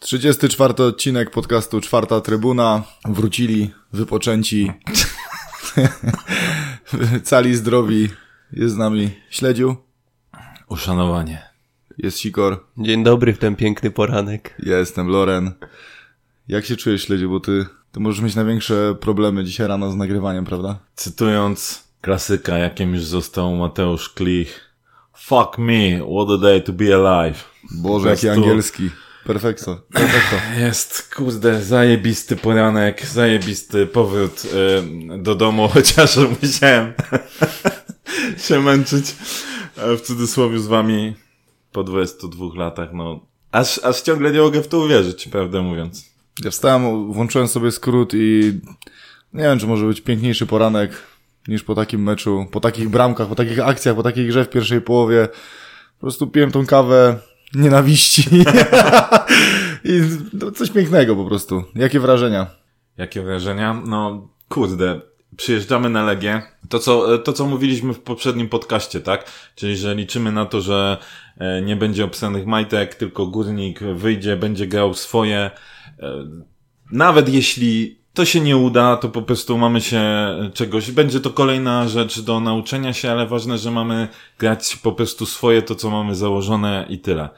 Trzydziesty czwarty odcinek podcastu Czwarta Trybuna. Wrócili, wypoczęci, cali zdrowi. Jest z nami Śledziu, Uszanowanie. jest Sikor, Dzień dobry w ten piękny poranek. ja jestem Loren. Jak się czujesz, Śledziu, bo ty, ty możesz mieć największe problemy dzisiaj rano z nagrywaniem, prawda? Cytując klasyka, jakim już został Mateusz Klich. Fuck me, what a day to be alive. Boże, jaki angielski. Perfekto. Perfekto. Jest, kurde, zajebisty poranek, zajebisty powrót y, do domu, chociaż musiałem się męczyć e, w cudzysłowie z wami po 22 latach, no. Aż, aż ciągle nie mogę w to uwierzyć, prawdę mówiąc. Ja wstałem, włączyłem sobie skrót i nie wiem, czy może być piękniejszy poranek niż po takim meczu, po takich bramkach, po takich akcjach, po takiej grze w pierwszej połowie. Po prostu piłem tą kawę nienawiści i no, coś pięknego po prostu. Jakie wrażenia? Jakie wrażenia? No, kurde, przyjeżdżamy na Legię. To co, to, co mówiliśmy w poprzednim podcaście, tak? Czyli, że liczymy na to, że e, nie będzie obsanych majtek, tylko górnik wyjdzie, będzie grał swoje. E, Nawet jeśli to się nie uda, to po prostu mamy się czegoś. Będzie to kolejna rzecz do nauczenia się, ale ważne, że mamy grać po prostu swoje, to co mamy założone i tyle.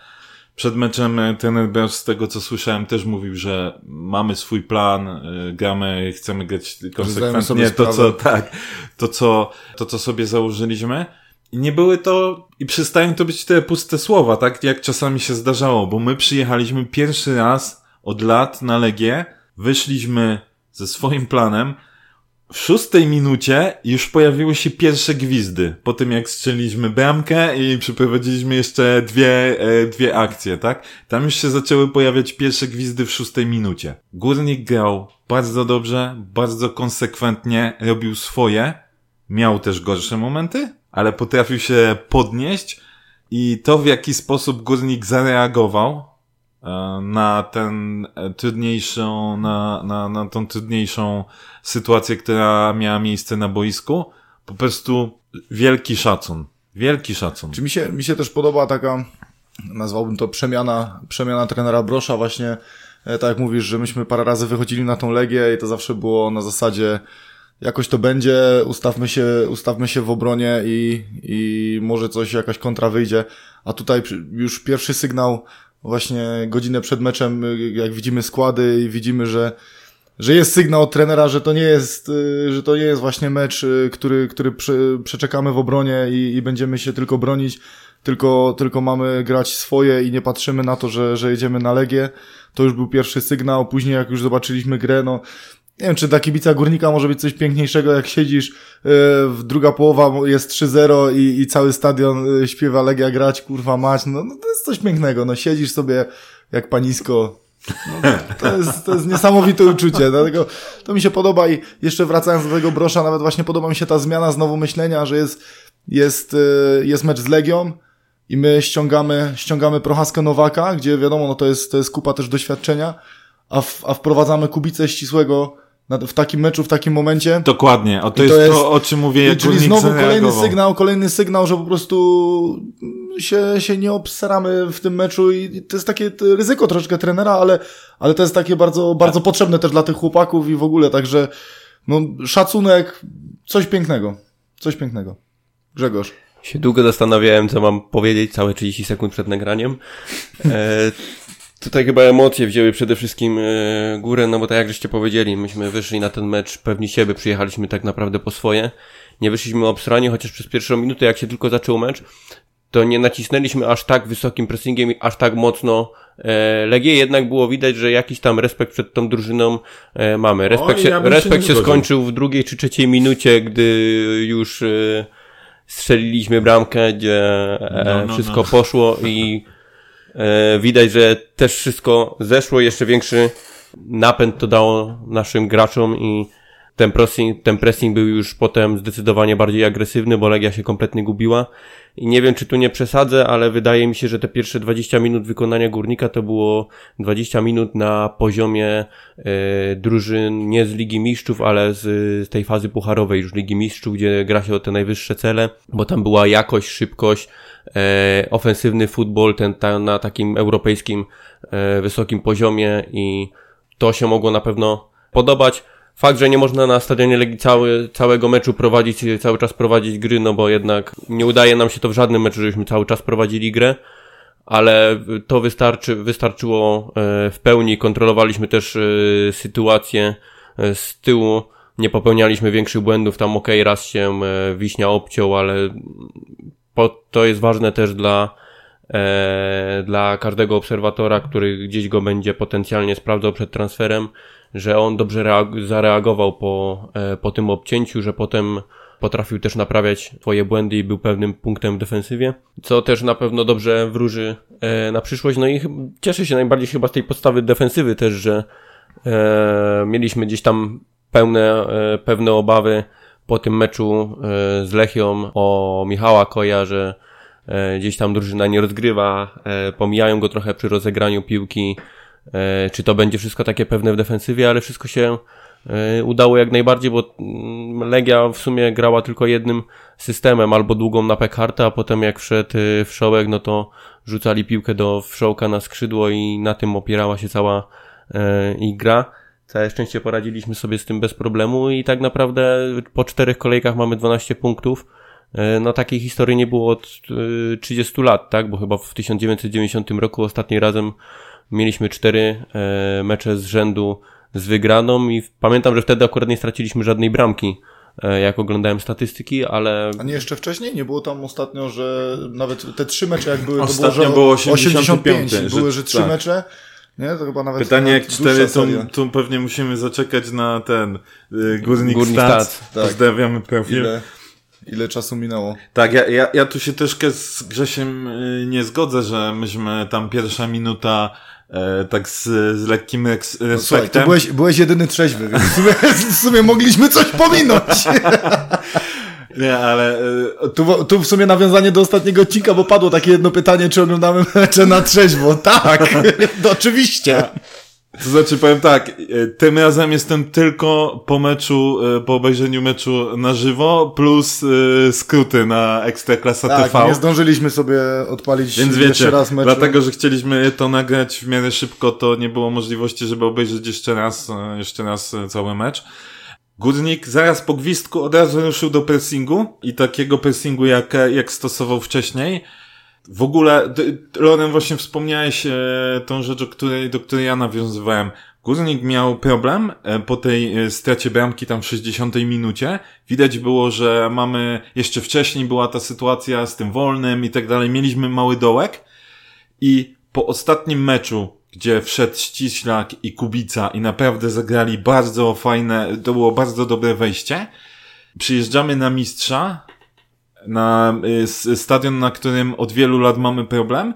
Przed meczem e, Bears, z tego co słyszałem, też mówił, że mamy swój plan, y, gramy, chcemy grać konsekwentnie to, co, tak, to co, to, co sobie założyliśmy. I nie były to, i przestają to być te puste słowa, tak jak czasami się zdarzało, bo my przyjechaliśmy pierwszy raz od lat na Legię, wyszliśmy ze swoim planem, w szóstej minucie już pojawiły się pierwsze gwizdy, po tym jak strzeliliśmy bramkę i przeprowadziliśmy jeszcze dwie, e, dwie akcje, tak? Tam już się zaczęły pojawiać pierwsze gwizdy w szóstej minucie. Górnik grał bardzo dobrze, bardzo konsekwentnie, robił swoje, miał też gorsze momenty, ale potrafił się podnieść i to w jaki sposób Górnik zareagował na ten e, trudniejszą, na, na, na tą trudniejszą sytuację, która miała miejsce na boisku. Po prostu wielki szacun. Wielki szacun. Czy mi się, mi się też podoba taka, nazwałbym to przemiana, przemiana trenera Brosza właśnie, e, tak jak mówisz, że myśmy parę razy wychodzili na tą Legię i to zawsze było na zasadzie jakoś to będzie, ustawmy się, ustawmy się w obronie i, i może coś, jakaś kontra wyjdzie, a tutaj już pierwszy sygnał właśnie godzinę przed meczem, y, jak widzimy składy i widzimy, że że jest sygnał od trenera, że to nie jest, y, że to nie jest właśnie mecz, y, który, który prze, przeczekamy w obronie i, i będziemy się tylko bronić, tylko, tylko mamy grać swoje i nie patrzymy na to, że, że jedziemy na Legię. To już był pierwszy sygnał. Później jak już zobaczyliśmy grę, no nie wiem, czy dla kibica górnika może być coś piękniejszego, jak siedzisz, y, w druga połowa jest 3-0 i, i cały stadion y, śpiewa Legia grać, kurwa mać, no, no to jest coś pięknego, no siedzisz sobie jak panisko, no, to jest, to jest niesamowite uczucie, dlatego to mi się podoba i jeszcze wracając do tego brosza, nawet właśnie podoba mi się ta zmiana znowu myślenia, że jest, jest, y, jest mecz z Legią i my ściągamy, ściągamy Prochaskę Nowaka, gdzie wiadomo, no to jest, to jest kupa też doświadczenia, a, w, a wprowadzamy Kubicę Ścisłego w takim meczu, w takim momencie. Dokładnie, o to, I to jest, jest- to, o czym mówię, jak Czyli znowu kolejny sygnał, kolejny sygnał, że po prostu się, się nie obsramy w tym meczu i to jest takie ryzyko troszeczkę trenera, ale, ale to jest takie bardzo, bardzo potrzebne też dla tych chłopaków i w ogóle, także no, szacunek, coś pięknego, coś pięknego. Grzegorz. Się długo zastanawiałem, co mam powiedzieć, całe 30 sekund przed nagraniem. E, tutaj chyba emocje wzięły przede wszystkim e, górę, no bo tak jak żeście powiedzieli, myśmy wyszli na ten mecz pewni siebie, przyjechaliśmy tak naprawdę po swoje. Nie wyszliśmy obsrani, chociaż przez pierwszą minutę, jak się tylko zaczął mecz, to nie nacisnęliśmy aż tak wysokim pressingiem i aż tak mocno e, Legię, jednak było widać, że jakiś tam respekt przed tą drużyną e, mamy. Respekt, Oj, się, ja się respekt się, zgodził. skończył w drugiej czy trzeciej minucie, gdy już strzeliliśmy bramkę, gdzie e, No, no, wszystko no. poszło i widać, że też wszystko zeszło, jeszcze większy napęd to dało naszym graczom i ten pressing, ten pressing był już potem zdecydowanie bardziej agresywny, bo Legia się kompletnie gubiła. I nie wiem, czy tu nie przesadzę, ale wydaje mi się, że te pierwsze 20 minut wykonania górnika to było 20 minut na poziomie e, drużyn nie z Ligi Mistrzów, ale z, z tej fazy pucharowej już Ligi Mistrzów, gdzie gra się o te najwyższe cele, bo tam była jakość, szybkość, e, ofensywny futbol ten ta, na takim europejskim e, wysokim poziomie i to się mogło na pewno podobać. Fakt, że nie można na stadionie Legii cały, całego meczu prowadzić, cały czas prowadzić gry, no bo jednak nie udaje nam się to w żadnym meczu, żebyśmy cały czas prowadzili grę, ale to wystarczy, wystarczyło e, w pełni. Kontrolowaliśmy też e, sytuację e, z tyłu, nie popełnialiśmy większych błędów, tam ok, raz się Wiśnia obciął, ale to jest ważne też dla, dla każdego obserwatora, który gdzieś go będzie potencjalnie sprawdzał przed transferem, że on dobrze zareagował po, e, po tym obcięciu, że potem potrafił też naprawiać swoje błędy i był pewnym punktem w defensywie, co też na pewno dobrze wróży e, na przyszłość. No i cieszę się najbardziej chyba z tej podstawy defensywy też, że e, mieliśmy gdzieś tam pełne, pewne obawy po tym meczu z Lechią o Michała Koja, że gdzieś tam drużyna nie rozgrywa, pomijają go trochę przy rozegraniu piłki, czy to będzie wszystko takie pewne w defensywie, ale wszystko się e, udało jak najbardziej, bo mm, Legia w sumie grała tylko jednym systemem, albo długą na Pekharta, a potem jak wszedł e, Wszołek, no to rzucali piłkę do Wszołka na skrzydło i na tym opierała się cała ich gra. Całe szczęście poradziliśmy sobie z tym bez problemu i tak naprawdę po czterech kolejkach mamy 12 punktów. No takiej historii nie było od 30 lat, tak? Bo chyba w 1990 roku ostatni razem mieliśmy cztery e, mecze z rzędu z wygraną i pamiętam, że wtedy akurat nie straciliśmy żadnej bramki e, jak oglądałem statystyki, ale... A nie jeszcze wcześniej? Nie było tam ostatnio, że nawet te trzy mecze jak były, ostatnio to było, że było 85. 85 były, że trzy tak. mecze. Nie, to chyba nawet Pytanie jak cztery, to, to pewnie musimy zaczekać na ten y, Górnik, Górnik Stats. Stats. Tak. Pozdrawiamy profil. Ile, ile czasu minęło? Tak, ja, ja, ja tu się troszkę z Grzesiem y, nie zgodzę, że myśmy tam pierwsza minuta E, tak z, z lekkim respektem. No, słuchaj, byłeś, byłeś jedyny trzeźwy, więc w sumie, w sumie mogliśmy coś pominąć. Nie, ale... E, tu, tu w sumie nawiązanie do ostatniego odcinka, bo padło takie jedno pytanie, czy oglądamy mecze na trzeźwo. Tak, oczywiście. To znaczy powiem tak, e, tym razem jestem tylko po meczu, e, po obejrzeniu meczu na żywo, plus e, skróty na Ekstraklasa tak, TV. nie zdążyliśmy sobie odpalić Więc wiecie, jeszcze raz meczu. dlatego, że chcieliśmy to nagrać w miarę szybko, to nie było możliwości, żeby obejrzeć jeszcze raz, jeszcze raz cały mecz. Górnik zaraz po gwizdku od razu ruszył do pressingu i takiego pressingu jak, jak stosował wcześniej. W ogóle, Loren, właśnie wspomniałeś e, tą rzecz, o której, do której ja nawiązywałem. Górnik miał problem e, po tej e, stracie bramki tam w 60 minucie. Widać było, że mamy, jeszcze wcześniej była ta sytuacja z tym wolnym i tak dalej. Mieliśmy mały dołek i po ostatnim meczu, gdzie wszedł Ściślak i Kubica i naprawdę zagrali bardzo fajne, to było bardzo dobre wejście. Przyjeżdżamy na mistrza, na y, stadion, na którym od wielu lat mamy problem.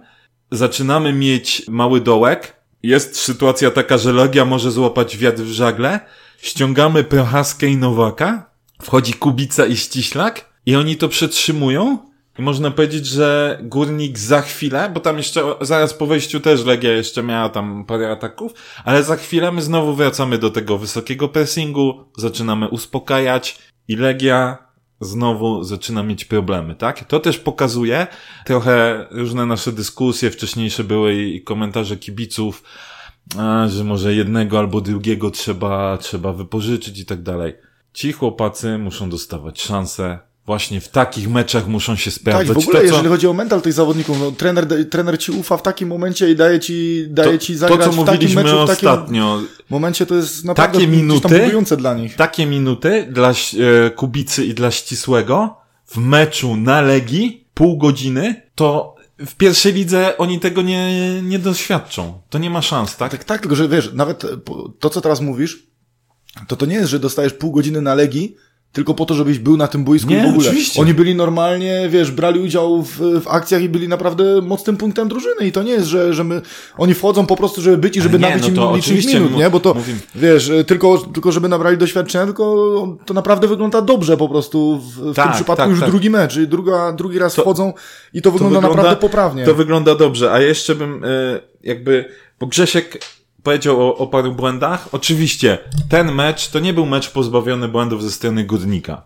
Zaczynamy mieć mały dołek. Jest sytuacja taka, że Legia może złapać wiatr w żagle. Ściągamy Prochaskę i Nowaka. Wchodzi Kubica i Ściślak. I oni to przetrzymują. I można powiedzieć, że Górnik za chwilę, bo tam jeszcze zaraz po wejściu też Legia jeszcze miała tam parę ataków, ale za chwilę my znowu wracamy do tego wysokiego pressingu, zaczynamy uspokajać i Legia znowu zaczyna mieć problemy, tak? To też pokazuje trochę różne nasze dyskusje wcześniejsze były i komentarze kibiców, że może jednego albo drugiego trzeba, trzeba wypożyczyć i tak dalej. Ci chłopacy muszą dostawać szansę właśnie w takich meczach muszą się sprawdzać. Tak, w ogóle to, co... jeżeli chodzi o mental tych zawodników, no, trener, trener ci ufa w takim momencie i daje ci, daje to, ci zagrać to, co w takim meczu, ostatnio. w takim momencie to jest naprawdę takie minuty, dla nich. Takie minuty dla e, Kubicy i dla Ścisłego w meczu na Legii, pół godziny, to w pierwszej lidze oni tego nie, nie doświadczą. To nie ma szans, tak? Tak, tak, tylko że wiesz, nawet to, co teraz mówisz, to to nie jest, że dostajesz pół godziny na Legii, tylko po to, żebyś był na tym boisku Nie, w ogóle. oczywiście. Oni byli normalnie, wiesz, brali udział w, w akcjach i byli naprawdę mocnym punktem drużyny i to nie jest, że, że my, oni wchodzą po prostu, żeby być i żeby nie, nabyć no im to licznych minut, nie? Bo to, mówimy- wiesz, y, tylko, tylko żeby nabrali doświadczenia, tylko to naprawdę wygląda dobrze po prostu w, w Tak, tym przypadku tak, już tak. drugi mecz i druga, drugi raz To- wchodzą i to wygląda, naprawdę poprawnie. To wygląda dobrze, a jeszcze bym e, jakby, bo Grzesiek powiedział o, o paru błędach. Oczywiście, ten mecz to nie był mecz pozbawiony błędów ze strony Górnika.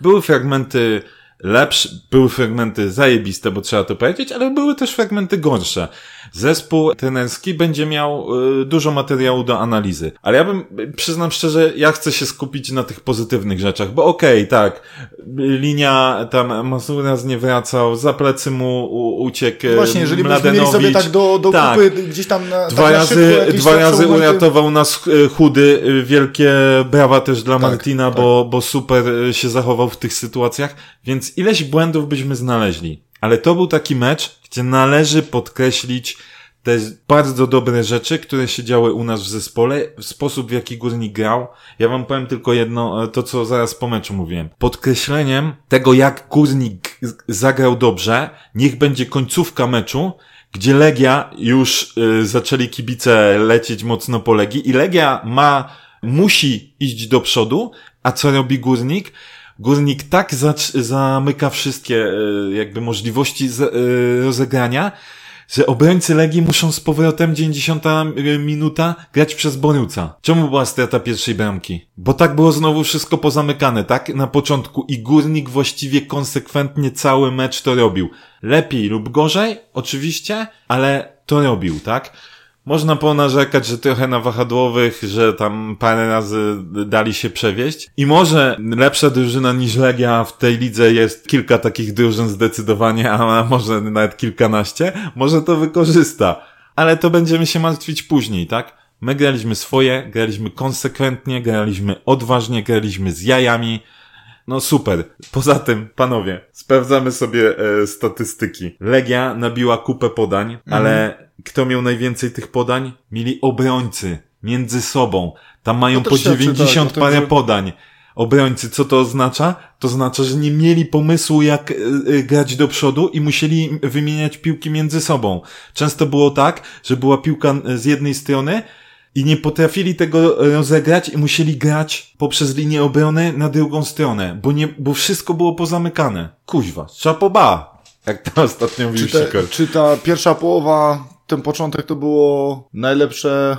Były fragmenty lepsze, były fragmenty zajebiste, bo trzeba to powiedzieć, ale były też fragmenty gorsze. Zespół trenerski będzie miał y, dużo materiału do analizy. Ale ja bym, przyznam szczerze, ja chcę się skupić na tych pozytywnych rzeczach, bo okej, tak, y, linia tam Masuras nie wracał, za plecy mu uciekł y, Właśnie, jeżeli byśmy mieli Mladenowicz. sobie tak do, do Tak. kupy gdzieś tam na, Dwa tak na razy, jakieś dwa razy uratował nas y, chudy. Wielkie brawa też dla Tak, Martina, bo, bo super się zachował w tych sytuacjach. Więc ileś błędów byśmy znaleźli. Ale to był taki mecz, gdzie należy podkreślić te bardzo dobre rzeczy, które się działy u nas w zespole, sposób w jaki Górnik grał. Ja wam powiem tylko jedno, e, to co zaraz po meczu mówiłem. Podkreśleniem tego, jak Górnik zagrał dobrze, niech będzie końcówka meczu, gdzie Legia już y, zaczęli kibice lecieć mocno po Legii i Legia ma, musi iść do przodu, a co robi Górnik? Górnik tak zamyka wszystkie y, jakby możliwości y, rozegrania, że obrońcy Legii muszą z powrotem 90 minuta grać przez Boruca. Czemu była strata pierwszej bramki? Bo tak było znowu wszystko pozamykane, tak? Na początku i Górnik właściwie konsekwentnie cały mecz to robił. Lepiej lub gorzej, oczywiście, ale to robił, tak? Można ponarzekać, że trochę na wahadłowych, że tam parę razy dali się przewieźć. I może lepsza drużyna niż Legia w tej lidze jest kilka takich drużyn zdecydowanie, a może nawet kilkanaście. Może to wykorzysta. Ale to będziemy się martwić później, tak? My graliśmy swoje, graliśmy konsekwentnie, graliśmy odważnie, graliśmy z jajami. No super. Poza tym, panowie, sprawdzamy sobie e, statystyki. Legia nabiła kupę podań, ale kto miał najwięcej tych podań? Mieli obrońcy między sobą. Tam mają To po też świadczy, 90 tak, o tym, parę podań. Obrońcy, co to oznacza? To oznacza, że nie mieli pomysłu, jak y, y, grać do przodu i musieli wymieniać piłki między sobą. Często było tak, że była piłka y, z jednej strony i nie potrafili tego rozegrać i musieli grać poprzez linię obrony na drugą stronę, bo nie, bo wszystko było pozamykane. Kuźwa, szapoba! Jak to ostatnio mówił Czy, te, czy ta pierwsza połowa, ten początek to było najlepsze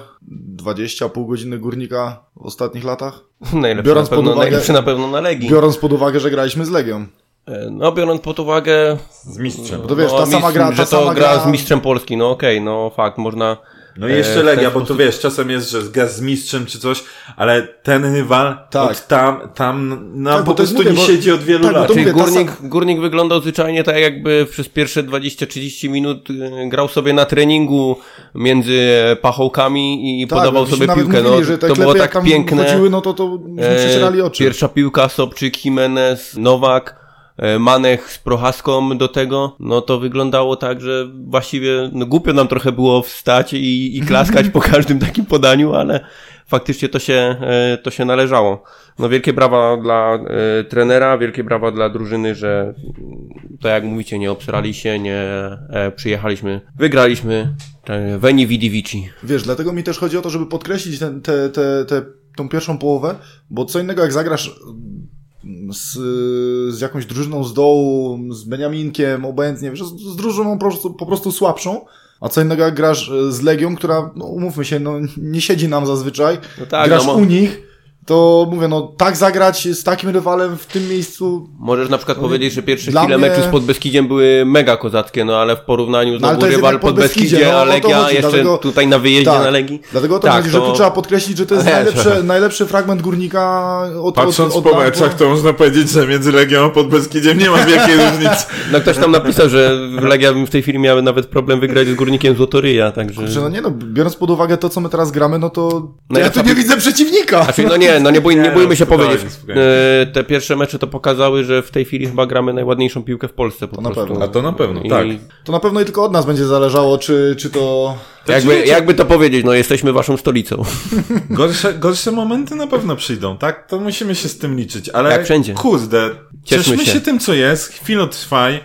20,5 godziny górnika w ostatnich latach? Najlepszy, Biorąc na pewno, pod uwagę- najlepszy na pewno na Legii. Biorąc pod uwagę, że graliśmy z Legią. E, No, biorąc pod uwagę... Z mistrzem. Bo to wiesz, no, ta sama gra- ta że to sama gra gra- z mistrzem Polski, no okej, no fakt, można... No i jeszcze E, Legia, bo to sposób- wiesz, czasem jest, że gra z mistrzem czy coś, ale ten rywal Tak. od tam, tam no, Tak, po bo to jest, prostu mówię, nie bo- siedzi od wielu tak, lat. Czyli mówię, ta górnik, górnik wyglądał zwyczajnie tak jakby przez pierwsze 20-30 minut y, grał sobie na treningu między pachołkami i Tak, podawał sobie piłkę. Mówili, no, że te to było klepy, jak tak piękne. Chodziły, no to, to E, przecierali oczy. Pierwsza piłka, Sobczyk, Jimenez, Nowak, e, Manech z Prochaską do tego, no to wyglądało tak, że właściwie no, głupio nam trochę było wstać i, i klaskać po każdym takim podaniu, ale faktycznie to się, e, to się należało. No wielkie brawa dla e, trenera, wielkie brawa dla drużyny, że tak jak mówicie, nie obsrali się, nie e, przyjechaliśmy, wygraliśmy. e, Veni Vidi Vici. Wiesz, dlatego mi też chodzi o to, żeby podkreślić tę te, te, te, tą pierwszą połowę, bo co innego jak zagrasz z, z jakąś drużyną z dołu, z Beniaminkiem, obojętnie, wiesz, z, z drużyną po prostu, po prostu słabszą, a co innego jak grasz e, z Legią, która, no umówmy się, no nie siedzi nam zazwyczaj, No tak, grasz no, u nich, to mówię, no tak zagrać z takim rywalem w tym miejscu, Możesz na przykład powiedzieć, że pierwsze chwile mnie- meczu z Podbeskidziem były mega kozackie, no ale w porównaniu ale znowu jest rywal Podbeskidzie, Podbeskidzie, no, Legia chodzi, jeszcze dlatego- tutaj na wyjeździe Tak. na Legii. Dlatego o to Tak, chodzi, że to- tu trzeba podkreślić, że to jest najlepszy, najlepszy fragment górnika od Patrząc od, od po lat, meczach, to można powiedzieć, że między Legią a Podbeskidziem nie ma wielkiej różnicy. No ktoś tam napisał, że Legia w tej chwili miały nawet problem wygrać z Górnikiem Złotoryja, także... Że no nie no, biorąc pod uwagę to, co my teraz gramy, no to, to ja Najlepsza tu nie widzę przeciwnika. Znaczy, no nie, Nie, no nie, bój, nie Nie, bójmy się spokojnie, powiedzieć. spokojnie. E, te pierwsze mecze to pokazały, że w tej chwili chyba gramy najładniejszą piłkę w Polsce po na prostu. pewno. A to na pewno, I tak. To na pewno i tylko od nas będzie zależało, czy, czy to... Jakby, jakby to powiedzieć, no jesteśmy waszą stolicą. Gorsze, gorsze momenty na pewno przyjdą, tak? To musimy się z tym liczyć, ale Jak wszędzie. kurde, Cieszmy cieszmy się. się. tym, co jest, chwilę trwaj.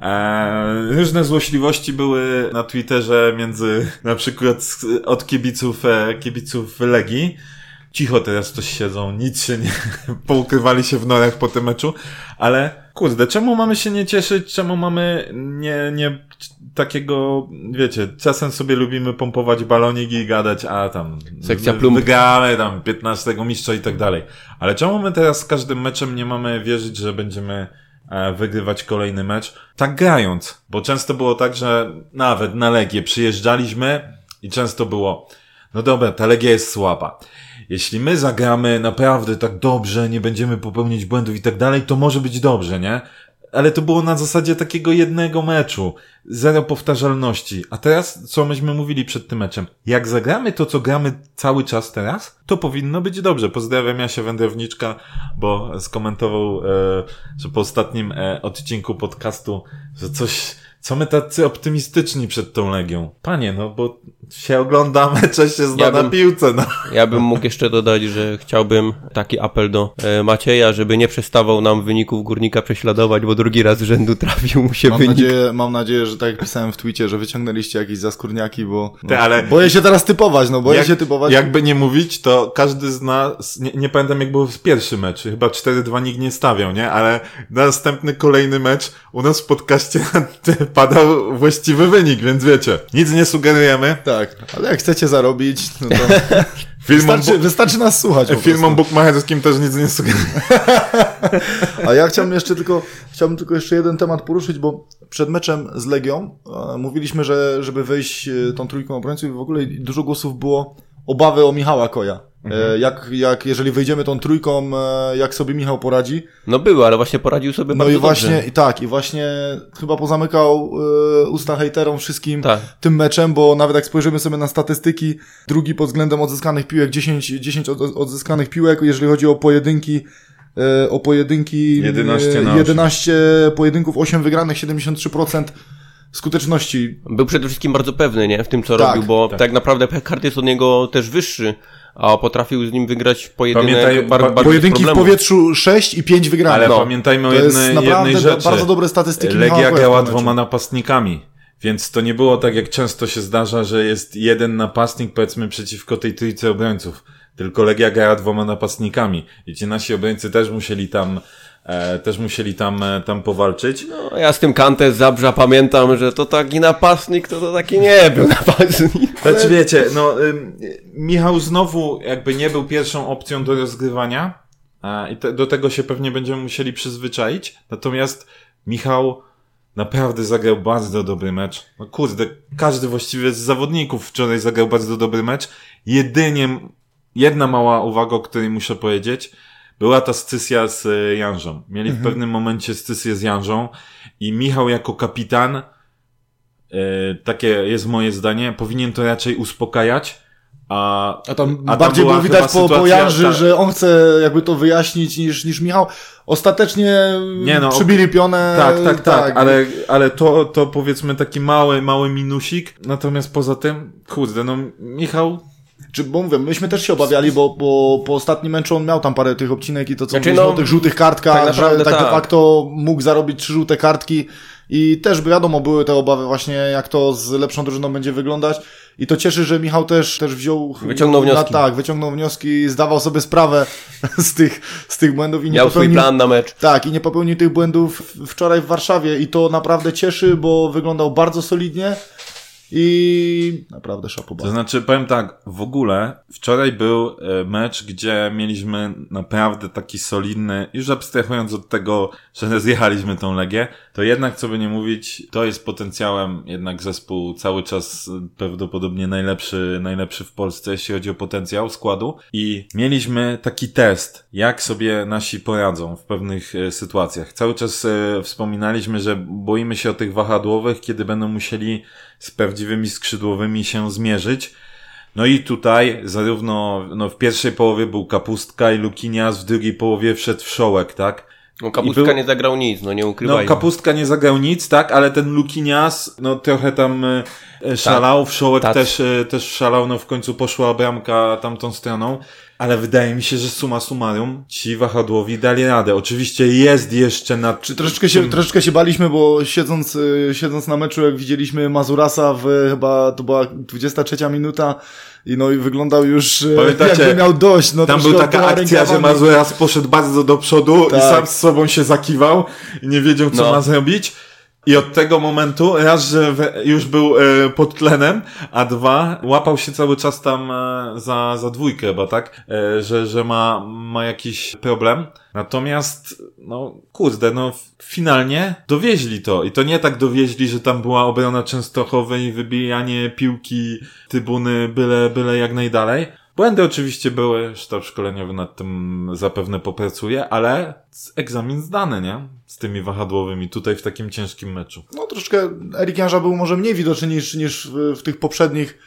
Eee, różne złośliwości były na Twitterze między na przykład od kibiców, e, kibiców Legii. Cicho teraz coś siedzą, nic się nie, poukrywali się w norach po tym meczu, ale kurde, czemu mamy się nie cieszyć, czemu mamy nie, nie takiego, wiecie, czasem sobie lubimy pompować balonik i gadać, a tam Sekcja plump. wygramy tam 15 mistrza i tak dalej. Ale czemu my teraz z każdym meczem nie mamy wierzyć, że będziemy e, wygrywać kolejny mecz? Tak grając, bo często było tak, że nawet na Legię przyjeżdżaliśmy i często było, no dobra, ta Legia jest słaba. Jeśli my zagramy naprawdę tak dobrze, nie będziemy popełniać błędów i tak dalej, to może być dobrze, nie? Ale to było na zasadzie takiego jednego meczu. Zero powtarzalności. A teraz, co myśmy mówili przed tym meczem? Jak zagramy to, co gramy cały czas teraz, to powinno być dobrze. Pozdrawiam Jasia Wędrowniczka, bo skomentował, e, że po ostatnim e, odcinku podcastu, że coś, co my tacy optymistyczni przed tą Legią. Panie, no bo się ogląda mecze, się zna Ja na bym- piłce, no. Ja bym mógł jeszcze dodać, że chciałbym taki apel do e, Macieja, żeby nie przestawał nam wyników górnika prześladować, bo drugi raz z rzędu trafił mu się Mam wynik. nadzieję, mam nadzieję, że tak jak pisałem w Twicie, że wyciągnęliście jakieś zaskórniaki, bo... No, Te, ale- Boję się teraz typować, no boję Jak- się typować. Jakby nie mówić, to każdy z nas, nie, nie pamiętam jak było w pierwszy mecz, chyba 4-2 nikt nie stawiał, nie? Ale następny, kolejny mecz u nas w podcaście padał właściwy wynik, więc wiecie, nic nie sugerujemy. Tak, ale jak chcecie zarobić, no to Filmom, wystarczy, wystarczy nas słuchać filmom bukmacherskim też nic nie sugerujemy. A ja chciałbym jeszcze tylko, chciałbym tylko jeszcze jeden temat poruszyć, bo przed meczem z Legią e, mówiliśmy, że żeby wejść e, tą trójką obrońców i w ogóle dużo głosów było obawy o Michała Koja. E, jak, jak jeżeli wejdziemy tą trójką, e, jak sobie Michał poradzi. No były, ale właśnie poradził sobie No bardzo i właśnie, dobrze. i tak, i właśnie chyba pozamykał e, usta hejterom wszystkim Tak. tym meczem, bo nawet jak spojrzymy sobie na statystyki, drugi pod względem odzyskanych piłek, 10, 10 od, odzyskanych piłek, jeżeli chodzi o pojedynki, o pojedynki 11 e, na 11 pojedynków, 8 wygranych, 73% skuteczności. Był przede wszystkim bardzo pewny, nie? W tym, co Tak, robił, bo tak. tak. naprawdę kart jest od niego też wyższy, a potrafił z nim wygrać pojedynek Pamiętaj, bar, bardzo Pojedynki bez w powietrzu 6 i 5 wygranych. Ale no. pamiętajmy o jednej, jednej rzeczy. bardzo dobre statystyki Legia grała dwoma napastnikami. Więc to nie było tak, jak często się zdarza, że jest jeden napastnik, powiedzmy, przeciwko tej trójce obrońców. Tylko Legia grała dwoma napastnikami. I ci nasi obrońcy też musieli tam, e, też musieli tam, e, tam powalczyć. No, ja z tym Kante z Zabrza pamiętam, że to taki napastnik, to to taki nie był napastnik. Znaczy wiecie, no, Michał znowu jakby nie był pierwszą opcją do rozgrywania. A, I te, do tego się pewnie będziemy musieli przyzwyczaić. Natomiast Michał naprawdę zagrał bardzo dobry mecz. No kurde, każdy właściwie z zawodników wczoraj zagrał bardzo dobry mecz. Jedynie jedna mała uwaga, o której muszę powiedzieć, była ta scysja z e, Janżą. Mieli w pewnym momencie scysję z Janżą i Michał jako kapitan, takie jest moje zdanie, powinien to raczej uspokajać, a, A tam a bardziej była było widać po, po Janży, ta- że on chce jakby to wyjaśnić niż, niż Michał. Ostatecznie Nie no, przybili pionę. Tak, tak, tak, ale, ale to, to powiedzmy taki mały, mały minusik, natomiast poza tym, kurde, no Michał Czy, bo mówię, myśmy też się obawiali, bo, bo po ostatnim meczu on miał tam parę tych obcinek i to co Znaczy, mówiliśmy no, o tych żółtych kartkach, tak naprawdę że tak, de tak. facto mógł zarobić trzy żółte kartki i też by wiadomo, były te obawy właśnie, jak to z lepszą drużyną będzie wyglądać i to cieszy, że Michał też, też wziął... Wyciągnął wnioski. Na, tak, wyciągnął wnioski, zdawał sobie sprawę z tych, z tych błędów i nie Miał swój popełnił... plan na mecz. Tak, i nie popełnił tych błędów wczoraj w Warszawie i to naprawdę cieszy, bo wyglądał bardzo solidnie i naprawdę szapoba. To znaczy, powiem tak, w ogóle wczoraj był e, mecz, gdzie mieliśmy naprawdę taki solidny, już abstrahując od tego, że zjechaliśmy tą Legię, to jednak, co by nie mówić, to jest potencjałem jednak zespół cały czas e, prawdopodobnie najlepszy, najlepszy w Polsce, jeśli chodzi o potencjał składu. I mieliśmy taki test, jak sobie nasi poradzą w pewnych e, sytuacjach. Cały czas wspominaliśmy, że boimy się o tych wahadłowych, kiedy będą musieli z prawdziwymi skrzydłowymi się zmierzyć. No i tutaj zarówno no, w pierwszej połowie był Kapustka i Lukinias, w drugiej połowie wszedł Wszołek, tak? No Kapustka był- nie zagrał nic, no nie No, ukrywajmy. Kapustka nie zagrał nic, tak, ale ten Lukinias, no trochę tam e, e, szalał, Wszołek tak. też, e, też szalał, no w końcu poszła bramka tamtą stroną, ale wydaje mi się, że summa summarum ci wahadłowi dali radę. Oczywiście jest jeszcze na... Czy troszeczkę się, troszeczkę się baliśmy, bo siedząc, y, siedząc na meczu, jak widzieliśmy Mazurasa w chyba, to była 23 minuta i no i wyglądał już Pamiętacie, jakby miał dość. No, Tam była taka akcja, że. Mazuras poszedł bardzo do przodu i Tak. sam z sobą się zakiwał i nie wiedział, co No. ma zrobić. I od tego momentu, raz, że już był e, pod tlenem, a dwa, łapał się cały czas tam e, za, za dwójkę chyba, tak? E, że, że ma, ma jakiś problem. Natomiast, no, kurde, no, finalnie dowieźli to. I to nie tak dowieźli, że tam była obrona Częstochowy i wybijanie piłki, trybuny, byle, byle jak najdalej. Błędy oczywiście były, sztab szkoleniowy nad tym zapewne popracuje, ale egzamin zdany, nie? Z tymi wahadłowymi tutaj w takim ciężkim meczu. No troszeczkę Erik Janża był może mniej widoczny niż, niż w, w tych poprzednich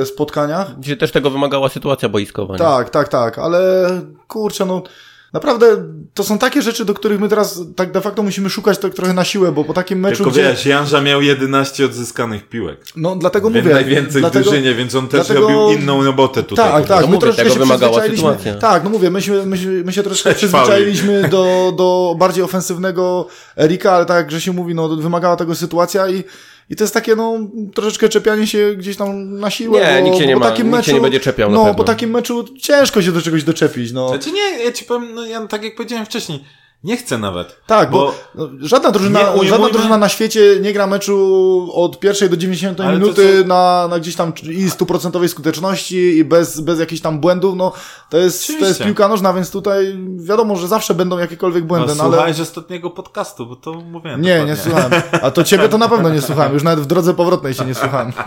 e, spotkaniach. Dzisiaj też tego wymagała sytuacja boiskowa. nie? Tak, tak, tak, ale kurczę, no naprawdę to są takie rzeczy, do których my teraz tak de facto musimy szukać tak trochę na siłę, bo po takim meczu, Tylko gdzie... wiesz, Janża miał 11 odzyskanych piłek. No dlatego Mówię, mówię. najwięcej dlatego, w drużynie, więc on też dlatego- robił inną robotę tutaj. Tak, tak, No my mówię, troszkę tego się wymagała przyzwyczailiśmy. sytuacja. Tak, no mówię, myśmy, myśmy, my się troszkę przyzwyczailiśmy do, do bardziej ofensywnego Erika, ale tak jak że się mówi, no wymagała tego sytuacja i, i to jest takie, no, troszeczkę czepianie się gdzieś tam na siłę. Nie, bo, nikt się nie bo ma- takim nikt meczu, się nie będzie czepiał na No, pewno. po takim meczu ciężko się do czegoś doczepić, no. Znaczy nie, ja ci powiem, no ja tak jak powiedziałem wcześniej, nie chcę nawet. Tak, bo, bo- no, żadna, drużyna, ujmujmy- żadna drużyna na świecie nie gra meczu od pierwszej do 90 Ale to minuty na, na gdzieś tam i stuprocentowej skuteczności i bez, bez jakichś tam błędów, no to jest, to jest piłka nożna, więc tutaj wiadomo, że zawsze będą jakiekolwiek No, błędy, no, słuchałeś ale... ostatniego podcastu, bo to mówiłem. Nie, dokładnie. nie słuchałem. A to ciebie to na pewno nie słuchałem. Już nawet w drodze powrotnej się nie słuchałem.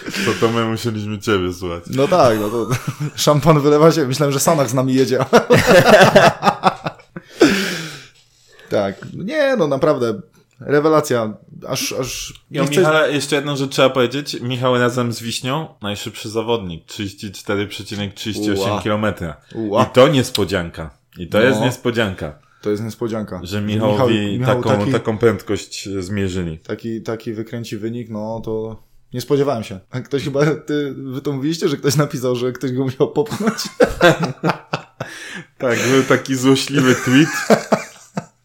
To, to my musieliśmy ciebie słuchać. No tak, no to szampan wylewa się. Myślałem, że Sanach z nami jedzie. tak. Nie, no naprawdę. Rewelacja. Aż, aż... Nie chcę- Michale jeszcze jedną rzecz trzeba powiedzieć. Michał razem z Wiśnią, najszybszy zawodnik, 34,38 Ua. km. Ua. I to niespodzianka. I to No. jest niespodzianka, To jest niespodzianka. że Michałowi Michał taką, taki, taką prędkość zmierzyli. taki, taki wykręci wynik, no to nie spodziewałem się. A ktoś chyba, ty, wy to mówiliście, że ktoś napisał, że ktoś go musiał popchnąć? Tak, był taki złośliwy tweet.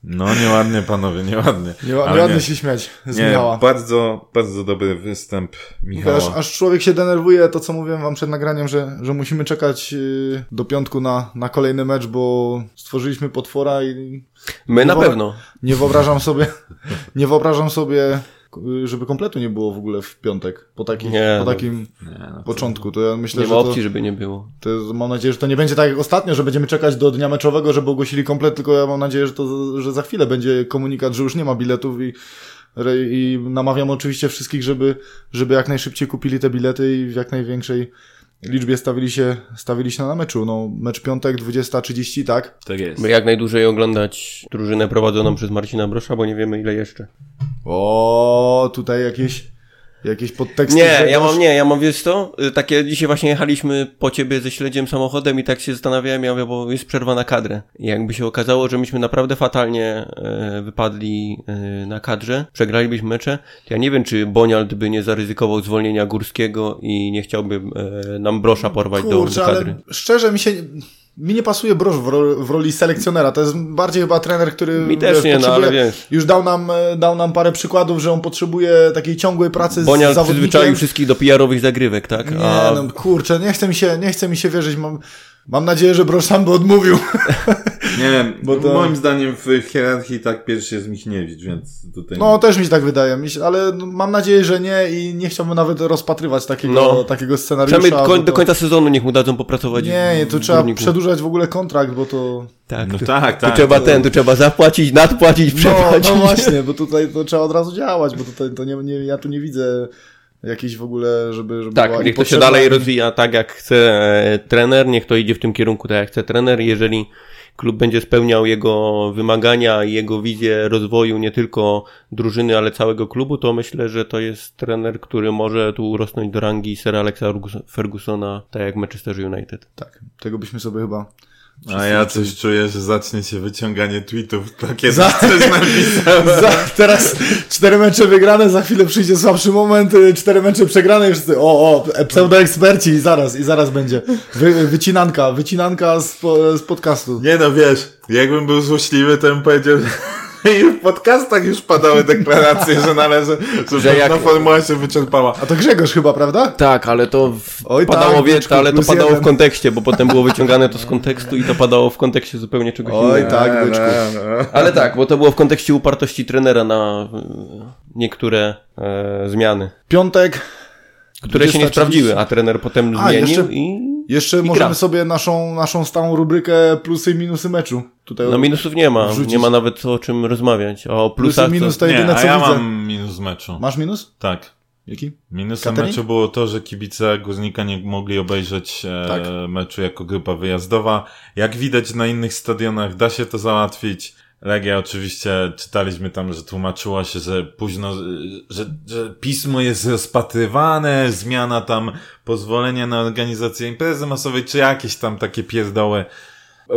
No, nieładnie panowie, nieładnie. Nie, Ale ładnie nie. się śmiać z Nie, Michała. bardzo, bardzo dobry występ Michała. Aż, aż człowiek się denerwuje, to co mówiłem wam przed nagraniem, że, że musimy czekać yy, do piątku na, na kolejny mecz, bo stworzyliśmy potwora i My na Wo- pewno. nie wyobrażam sobie, nie wyobrażam sobie, żeby kompletu nie było w ogóle w piątek, po, takim Nie, po no. takim Nie, no, to- początku. To ja myślę, Nie że ma to, opcji, żeby nie było. to jest, mam nadzieję, że to nie będzie tak jak ostatnio, że będziemy czekać do dnia meczowego, żeby ogłosili komplet, tylko ja mam nadzieję, że to, że za chwilę będzie komunikat, że już nie ma biletów i i namawiam oczywiście wszystkich, żeby, żeby jak najszybciej kupili te bilety i w jak największej liczbie stawili się, stawili się na meczu. No, mecz piątek, 20.30, tak? Tak jest. By jak najdłużej oglądać drużynę prowadzoną przez Marcina Brosza, bo nie wiemy ile jeszcze. O, tutaj jakieś, jakieś podteksty. Nie, ja mam, nie, ja mam, wiesz co, y, takie, dzisiaj właśnie jechaliśmy po ciebie ze śledziem samochodem i tak się zastanawiałem, ja mówię, bo jest przerwa na kadrę. I jakby się okazało, że myśmy naprawdę fatalnie e, wypadli e, na kadrze, przegralibyśmy mecze, to ja nie wiem, czy Boniald by nie zaryzykował zwolnienia Górskiego i nie chciałby e, nam Brosza porwać do, do Kurczę, kadry. ale szczerze mi się, mi nie pasuje Broż w, ro, w roli selekcjonera. To jest bardziej chyba trener, który Mi też nie, no, ale wiesz. już dał nam, e, dał nam parę przykładów, że on potrzebuje takiej ciągłej pracy z Boniald zawodnikiem. przyzwyczaił wszystkich do PR-owych zagrywek, tak? Nie, A no kurczę, nie chce mi się, nie chce mi się wierzyć. Mam, mam nadzieję, że Broż sam by odmówił. Nie wiem, Bo to- moim zdaniem w hierarchii tak pierwszy jest Michniewicz, więc tutaj... No, też mi się tak wydaje, Mi się- ale no, mam nadzieję, że nie i nie chciałbym nawet rozpatrywać takiego, No. takiego scenariusza. przynajmniej koń, do to- końca sezonu niech mu dadzą popracować. Nie, nie, tu w trzeba górniku. przedłużać w ogóle kontrakt, bo to... Tak, No tu, tak, tu tak. trzeba to- ten, tu trzeba zapłacić, nadpłacić, No, przepłacić. no właśnie, bo tutaj to trzeba od razu działać, bo tutaj to nie, nie, ja tu nie widzę jakiejś w ogóle, żeby, żeby Tak, niech to się dalej rozwija tak jak chce e, trener, niech to idzie w tym kierunku tak jak chce trener. Jeżeli klub będzie spełniał jego wymagania i jego wizję rozwoju nie tylko drużyny, ale całego klubu, to myślę, że to jest trener, który może tu urosnąć do rangi Sir Alexa Fergusona, tak jak Manchester United. Tak, tego byśmy sobie chyba a ja coś czuję, że zacznie się wyciąganie tweetów, takie za... coś napisałem. Za, teraz cztery mecze wygrane, za chwilę przyjdzie słabszy moment, y, cztery mecze przegrane i wszyscy, o, o, pseudoeksperci i zaraz, i zaraz będzie. Wy, wycinanka, wycinanka z, z podcastu. Nie no, wiesz, jakbym był złośliwy, to bym powiedział, i w podcastach już padały deklaracje, że należy, że, że jak... formuła się wyczerpała. A to Grzegorz chyba, prawda? Tak, ale to w... Oj, padało, tak, wieczku, ale to padało jeden. w kontekście, bo potem było wyciągane to z kontekstu i to padało w kontekście zupełnie czegoś Oj, innego. Oj, tak, byczku. Ale tak, bo to było w kontekście upartości trenera na e, niektóre e, zmiany. Piątek. Które się nie sprawdziły, a trener potem a, zmienił jeszcze... i jeszcze I możemy gra. sobie naszą, naszą stałą rubrykę plusy i minusy meczu. Tutaj no minusów nie ma, wrzucić. nie ma nawet o czym rozmawiać. O plusach Plusy, minus to jedyne nie, co ja widzę. mam minus meczu. Masz minus? Tak. Jaki? Minusem Catering? meczu było to, że kibice Górnika nie mogli obejrzeć e, tak. meczu jako grupa wyjazdowa. Jak widać na innych stadionach da się to załatwić. Legia oczywiście czytaliśmy tam, że tłumaczyła się, że późno, że, że pismo jest rozpatrywane, zmiana tam pozwolenia na organizację imprezy masowej, czy jakieś tam takie pierdoły.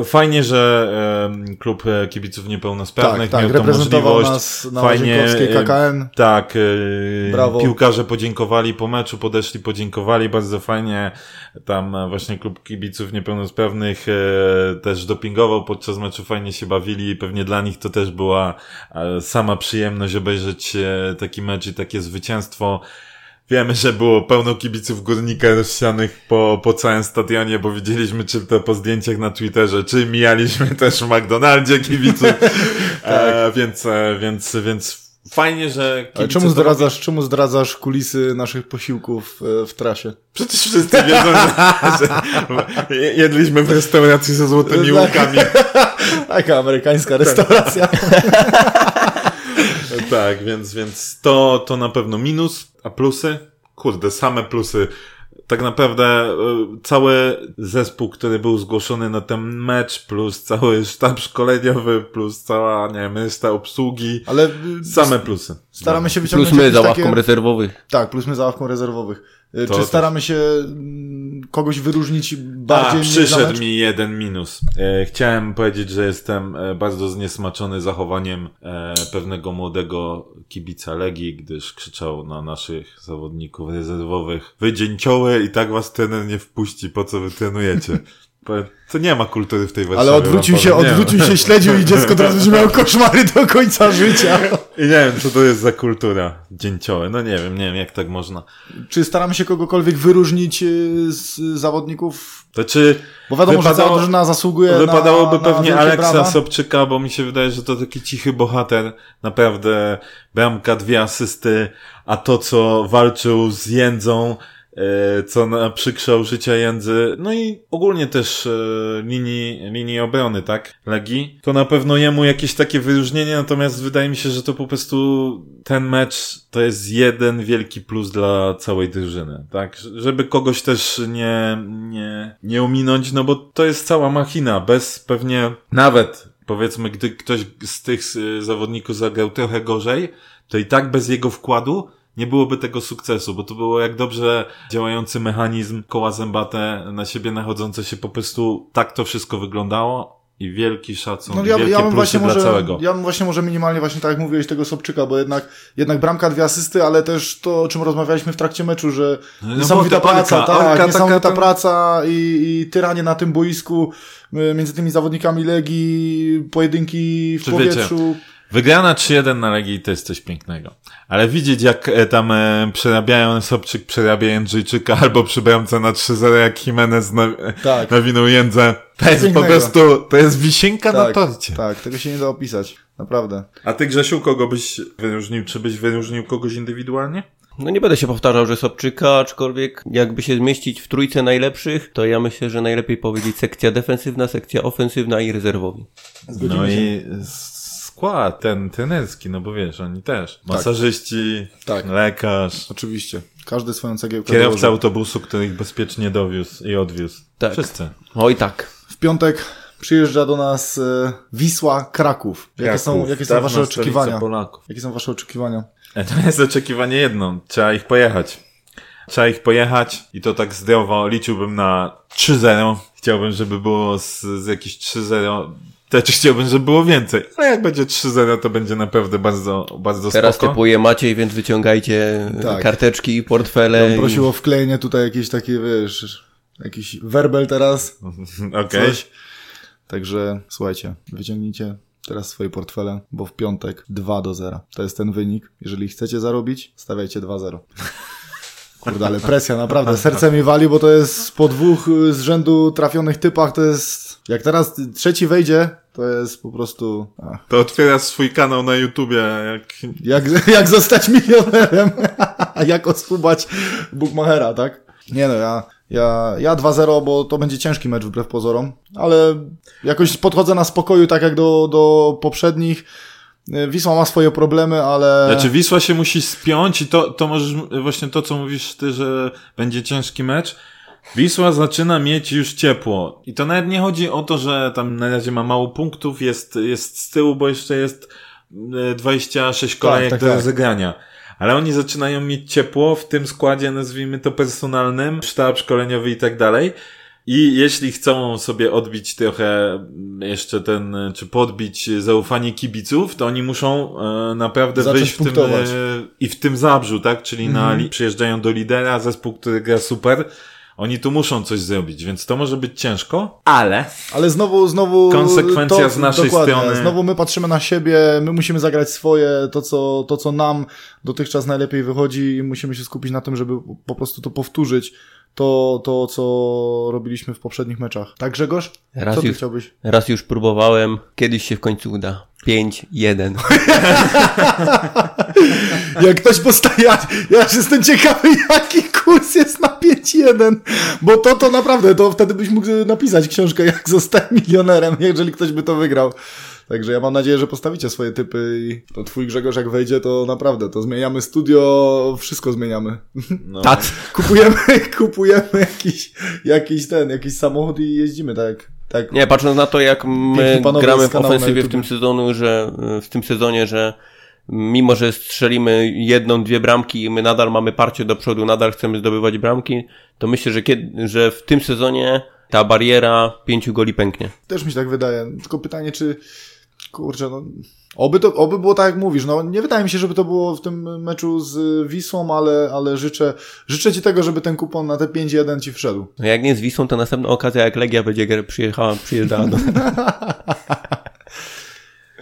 Fajnie, że e, klub kibiców niepełnosprawnych tak, miał tak, tą możliwość. Nas na Fajnie, KKN. Tak, e, Brawo. piłkarze podziękowali po meczu, podeszli, podziękowali bardzo fajnie. Tam właśnie klub kibiców niepełnosprawnych e, też dopingował podczas meczu, fajnie się bawili. Pewnie dla nich to też była e, sama przyjemność obejrzeć e, taki mecz i takie zwycięstwo. Wiemy, że było pełno kibiców górnika rozsianych po, po całym stadionie, bo widzieliśmy czy to po zdjęciach na Twitterze, czy mijaliśmy też w McDonaldzie kibiców. tak. e, więc, e, więc, więc fajnie, że. Ale czemu zdradzasz, czemu zdradzasz kulisy naszych posiłków e, w trasie? Przecież wszyscy wiedzą, że, że jedliśmy w restauracji ze złotymi tak. łukami. Taka amerykańska restauracja. tak, więc, więc to, to na pewno minus. A plusy? Kurde, same plusy. Tak naprawdę e, cały zespół, który był zgłoszony na ten mecz, plus cały sztab szkoleniowy, plus cała, nie wiem, reszta obsługi. Ale same plusy. Staramy się wyciągnąć Plus my za ławką takie... rezerwowych. Tak, plus my za ławką rezerwowych. Y, to Czy staramy się kogoś wyróżnić bardziej? A, przyszedł mi jeden minus. E, chciałem powiedzieć, że jestem e, bardzo zniesmaczony zachowaniem e, pewnego młodego kibica Legii, gdyż krzyczał na naszych zawodników rezerwowych wy dzięcioły i tak was ten nie wpuści, po co wy trenujecie. To nie ma kultury w tej wersji. Ale odwrócił się, odwrócił się, śledził i dziecko teraz będzie miało koszmary do końca życia. I nie wiem, co to jest za kultura dzięciołe. No nie wiem, nie wiem, jak tak można. Czy staramy się kogokolwiek wyróżnić y, z zawodników? To czy... Bo wiadomo, wypadało, że cała drużyna zasługuje Wypadałoby na, pewnie na Aleksa brawa. Sobczyka, bo mi się wydaje, że to taki cichy bohater. Naprawdę bramka, dwie asysty, a to, co walczył z Jędzą, co naprzykrzał życia Jędzy, no i ogólnie też e, linii, linii obrony, tak, Legii, to na pewno jemu jakieś takie wyróżnienie, natomiast wydaje mi się, że to po prostu ten mecz to jest jeden wielki plus dla całej drużyny, tak, żeby kogoś też nie, nie, nie ominąć, no bo to jest cała machina, bez pewnie nawet powiedzmy, gdy ktoś z tych e, zawodników zagrał trochę gorzej, to i tak bez jego wkładu nie byłoby tego sukcesu, bo to było jak dobrze działający mechanizm koła zębate na siebie nachodzące się po prostu tak to wszystko wyglądało i wielki szacunek, no, ja, wielkie ja bym właśnie dla może, całego. Ja bym właśnie może minimalnie właśnie tak jak mówiłeś tego Sobczyka, bo jednak, jednak bramka, dwie asysty, ale też to, o czym rozmawialiśmy w trakcie meczu, że no, niesamowita praca, tak, orka, niesamowita taka, praca i, i tyranie na tym boisku y, między tymi zawodnikami Legii, pojedynki w Czy powietrzu. Wiecie, Wygrana 3-1 na Legii to jest coś pięknego. Ale widzieć jak e, tam e, przerabiają Sobczyk, przerabia Jędrzejczyka albo przy bramce na 3-0 jak Jimenez na, tak. nawinął Jędzę. To jest pięknego. po prostu, to jest wisienka tak, na torcie. Tak, tego się nie da opisać. Naprawdę. A ty Grzesiu, kogo byś wyróżnił? Czy byś wyróżnił kogoś indywidualnie? No nie będę się powtarzał, że Sobczyka, aczkolwiek jakby się zmieścić w trójce najlepszych, to ja myślę, że najlepiej powiedzieć sekcja defensywna, sekcja ofensywna i rezerwowi. Zgodzimy no się. i skład ten trenerski, no bo wiesz, oni też. Tak. Masażyści, tak. lekarz. Oczywiście. Każdy swoją cegiełkę Kierowca dołoży. autobusu, który ich bezpiecznie dowiózł i odwiózł. Tak. Wszyscy. Oj tak. W piątek przyjeżdża do nas e, Wisła Kraków. Jakie są, Kraków, jakie są wasze oczekiwania? Polaków. Jakie są wasze oczekiwania? E, To jest oczekiwanie jedno. Trzeba ich pojechać. Trzeba ich pojechać i to tak zdrowo liczyłbym na 3-0. Chciałbym, żeby było z, z jakieś 3-0. Też chciałbym, żeby było więcej. Ale jak będzie 3-0, to będzie naprawdę bardzo, bardzo Teraz spoko. typuje Maciej, więc wyciągajcie Tak. karteczki, portfele. Ja i- prosił o wklejenie tutaj jakieś takie, wiesz, jakiś werbel teraz, Okej. coś. Także słuchajcie, wyciągnijcie teraz swoje portfele, bo w piątek 2 do 0. To jest ten wynik. Jeżeli chcecie zarobić, stawiajcie 2-0. Kurde, ale presja, naprawdę. Serce mi wali, bo to jest po dwóch y, z rzędu trafionych typach, to jest... Jak teraz trzeci wejdzie, to jest po prostu... Ach. To otwierasz swój kanał na YouTubie, jak... Jak, jak zostać milionerem? jak oskubać Bookmachera, tak? Nie no, ja, ja, ja 2-0, bo to będzie ciężki mecz wbrew pozorom, ale jakoś podchodzę na spokoju, tak jak do, do poprzednich. Wisła ma swoje problemy, ale... Znaczy Wisła się musi spiąć i to, to możesz, właśnie to co mówisz ty, że będzie ciężki mecz. Wisła zaczyna mieć już ciepło. I to nawet nie chodzi o to, że tam na razie ma mało punktów, jest, jest z tyłu, bo jeszcze jest e, 26 kolejek tak, do tak. rozegrania. Ale oni zaczynają mieć ciepło w tym składzie, nazwijmy to personalnym, sztab szkoleniowy i tak dalej. I jeśli chcą sobie odbić trochę jeszcze ten, czy podbić zaufanie kibiców, to oni muszą e, naprawdę Zacząć wyjść w tym, punktować. e, i w tym zabrzu, tak? Czyli na, li- przyjeżdżają do lidera, zespół, który gra super. Oni tu muszą coś zrobić, więc to może być ciężko, ale Ale znowu, znowu... Konsekwencja z naszej strony. Znowu my patrzymy na siebie, my musimy zagrać swoje, to co, to co nam dotychczas najlepiej wychodzi i musimy się skupić na tym, żeby po prostu to powtórzyć, to, to co robiliśmy w poprzednich meczach. Tak Grzegorz? Raz co ty już- chciałbyś? Raz już próbowałem, kiedyś się w końcu uda. 5-1. Jak ktoś postawi, ja, ja już jestem ciekawy, jaki kurs jest na 5-1, bo to to naprawdę, to wtedy byś mógł napisać książkę, jak zostać milionerem, jeżeli ktoś by to wygrał. Także ja mam nadzieję, że postawicie swoje typy i to twój Grzegorz jak wejdzie, to naprawdę, to zmieniamy studio, wszystko zmieniamy. no, Tat. Kupujemy, kupujemy jakiś, jakiś ten, jakiś samochód i jeździmy tak, tak. Nie, patrząc na to, jak my gramy w ofensywie w tym sezonu, że w tym sezonie, że mimo, że strzelimy jedną, dwie bramki i my nadal mamy parcie do przodu, nadal chcemy zdobywać bramki, to myślę, że, kiedy, że w tym sezonie ta bariera pięciu goli pęknie. Też mi się tak wydaje. Tylko pytanie, czy kurczę, no. Oby, to, oby było tak, jak mówisz. No, nie wydaje mi się, żeby to było w tym meczu z Wisłą, ale, ale życzę, życzę Ci tego, żeby ten kupon na te 5-1 Ci wszedł. No jak nie z Wisłą, to następna okazja, jak Legia będzie przyjechała, przyjeżdżała do...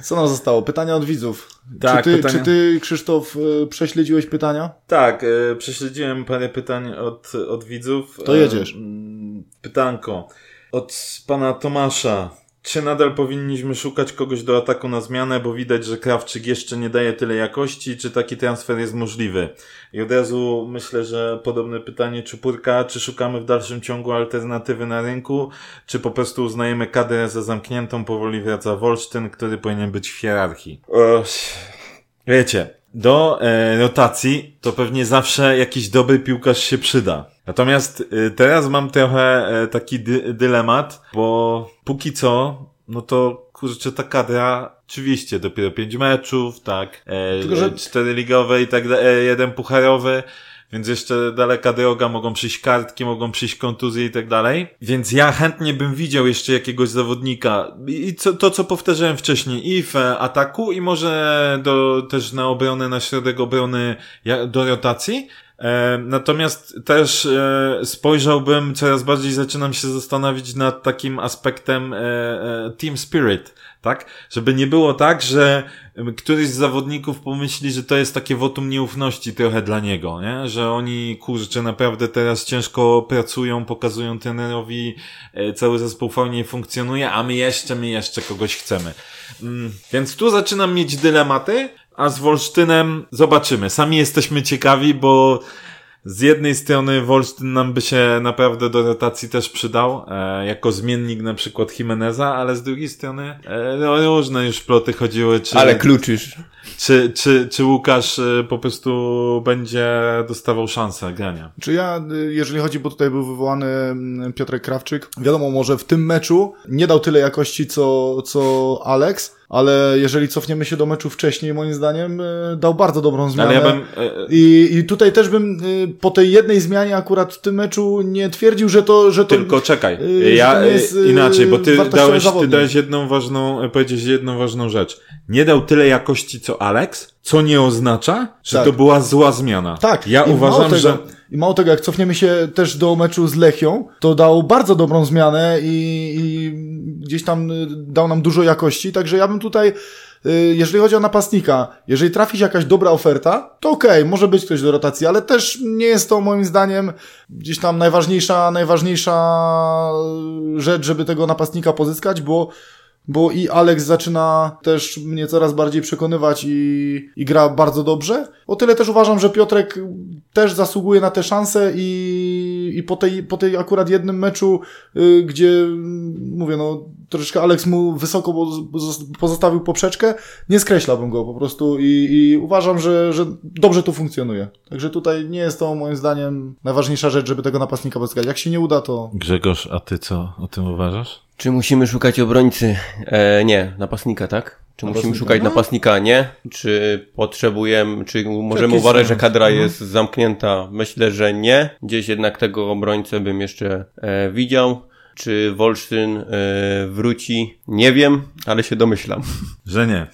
Co nam zostało? Pytania od widzów. Tak, czy, ty, pytania. czy Ty, Krzysztof, y, prześledziłeś pytania? Tak, e, prześledziłem parę pytań od, od widzów. To jedziesz. E, pytanko. Od pana Tomasza. Czy nadal powinniśmy szukać kogoś do ataku na zmianę, bo widać, że Krawczyk jeszcze nie daje tyle jakości, czy taki transfer jest możliwy? I od razu myślę, że podobne pytanie Czupurka, czy szukamy w dalszym ciągu alternatywy na rynku, czy po prostu uznajemy kadrę za zamkniętą, powoli wraca Wolsztyn, który powinien być w hierarchii? O, Wiecie, do e, rotacji to pewnie zawsze jakiś dobry piłkarz się przyda. Natomiast e, teraz mam trochę e, taki dy, dylemat, bo póki co, no to kurczę, ta kadra, oczywiście dopiero pięć meczów, tak, e, Tylko, że- cztery ligowe i tak dalej, jeden pucharowy, więc jeszcze daleka droga, mogą przyjść kartki, mogą przyjść kontuzje i tak dalej. Więc ja chętnie bym widział jeszcze jakiegoś zawodnika i co, to, co powtarzałem wcześniej, i w e, ataku, i może do, też na obronę, na środek obrony, do rotacji. E, natomiast też e, spojrzałbym, coraz bardziej zaczynam się zastanawiać nad takim aspektem team spirit, tak? Żeby nie było tak, że któryś z zawodników pomyśli, że to jest takie wotum nieufności trochę dla niego, nie? Że oni, kurczę, naprawdę teraz ciężko pracują, pokazują trenerowi, e, cały zespół fajnie funkcjonuje, a my jeszcze, my jeszcze kogoś chcemy. Mm, Więc tu zaczynam mieć dylematy, a z Wolsztynem zobaczymy. Sami jesteśmy ciekawi, bo z jednej strony Wolsztyn nam by się naprawdę do rotacji też przydał, e, jako zmiennik na przykład Jimeneza, ale z drugiej strony e, no, różne już ploty chodziły, czy, Ale kluczysz. czy, czy, czy Łukasz e, po prostu będzie dostawał szansę grania. Czy ja, y, jeżeli chodzi, bo tutaj był wywołany mm, Piotrek Krawczyk, wiadomo, może w tym meczu nie dał tyle jakości co, co Alex, ale jeżeli cofniemy się do meczu wcześniej, moim zdaniem, y, dał bardzo dobrą zmianę. Ale ja bym... E, I, I tutaj też bym y, po tej jednej zmianie akurat w tym meczu nie twierdził, że to, że to Tylko czekaj, ja jest, inaczej, bo ty dałeś, ty dałeś jedną ważną, e, powiedzieć jedną ważną rzecz. Nie dał tyle jakości co Alex, co nie oznacza, że Tak. to była zła zmiana. Tak. Ja I mało uważam, tego, że I mało tego, jak cofniemy się też do meczu z Lechią, to dał bardzo dobrą zmianę i, i gdzieś tam y, dał nam dużo jakości, także ja bym tutaj, y, jeżeli chodzi o napastnika, jeżeli trafi się jakaś dobra oferta, to okej, może być ktoś do rotacji, ale też nie jest to moim zdaniem gdzieś tam najważniejsza, najważniejsza rzecz, żeby tego napastnika pozyskać, bo bo i Alex zaczyna też mnie coraz bardziej przekonywać i, i gra bardzo dobrze. O tyle też uważam, że Piotrek też zasługuje na te szanse i, i po, tej, po tej akurat jednym meczu, y, gdzie mm, mówię, no troszeczkę Alex mu wysoko poz- pozostawił poprzeczkę, nie skreślałbym go po prostu i, i uważam, że, że dobrze to funkcjonuje. Także tutaj nie jest to moim zdaniem najważniejsza rzecz, żeby tego napastnika pozyskać. Jak się nie uda, to Grzegorz, a ty co o tym uważasz? Czy musimy szukać obrońcy? E, nie, napastnika, tak? Czy musimy Napastnika, szukać no. napastnika? Nie. Czy potrzebujemy, czy możemy uważać, że kadra mhm. jest zamknięta? Myślę, że nie. Gdzieś jednak tego obrońcę bym jeszcze e, widział. Czy Wolsztyn e, wróci? Nie wiem, ale się domyślam. Że nie.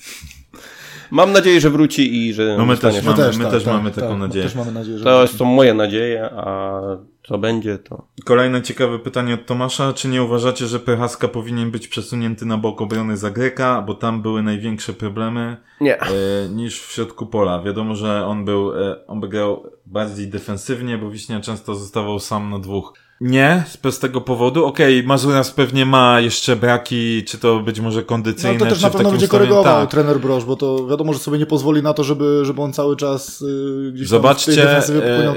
Mam nadzieję, że wróci i że No my też mamy- my też mamy taką my nadzieję. Też mamy nadzieję, że To są moje nadzieje, a co będzie, to Kolejne ciekawe pytanie od Tomasza. Czy nie uważacie, że Prochaska powinien być przesunięty na bok obrony Zagreka, bo tam były największe problemy nie. e, niż w środku pola? Wiadomo, że on był, e, on by grał bardziej defensywnie, bo Wiśnia często zostawał sam na dwóch. Nie, z prostego powodu. Okej, Mazuras pewnie ma jeszcze braki, czy to być może kondycyjne, No to też czy na pewno będzie korygował Tak. trener Broż, bo to wiadomo, że sobie nie pozwoli na to, żeby, żeby on cały czas yy, gdzieś tam w tej Zobaczcie,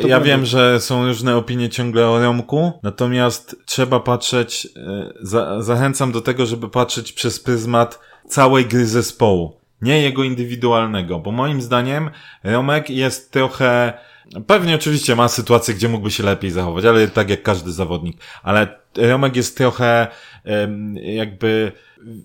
e, ja wiem, że są różne opinie ciągle o Romku, natomiast trzeba patrzeć, e, za, zachęcam do tego, żeby patrzeć przez pryzmat całej gry zespołu, nie jego indywidualnego, bo moim zdaniem Romek jest trochę, pewnie oczywiście ma sytuacje, gdzie mógłby się lepiej zachować, ale tak jak każdy zawodnik, ale Romek jest trochę jakby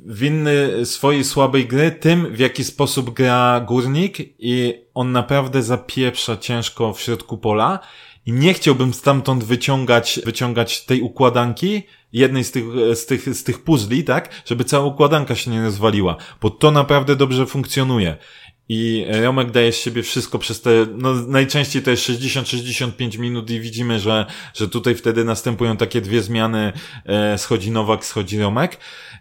winny swojej słabej gry tym, w jaki sposób gra Górnik i on naprawdę zapieprza ciężko w środku pola. I nie chciałbym stamtąd wyciągać, wyciągać tej układanki, jednej z tych, z tych, z tych puzli, tak, żeby cała układanka się nie rozwaliła, bo to naprawdę dobrze funkcjonuje. I Romek daje z siebie wszystko przez te, no najczęściej to jest 60-65 minut i widzimy, że, że tutaj wtedy następują takie dwie zmiany, e, schodzi Nowak, schodzi Romek.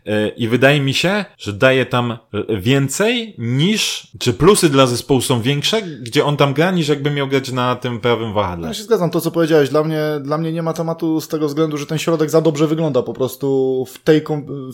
E, I wydaje mi się, że daje tam więcej niż, czy plusy dla zespołu są większe, gdzie on tam gra, niż jakby miał grać na tym prawym wahadle. Ja się zgadzam, to co powiedziałeś, dla mnie, dla mnie nie ma tematu z tego względu, że ten środek za dobrze wygląda po prostu w tej,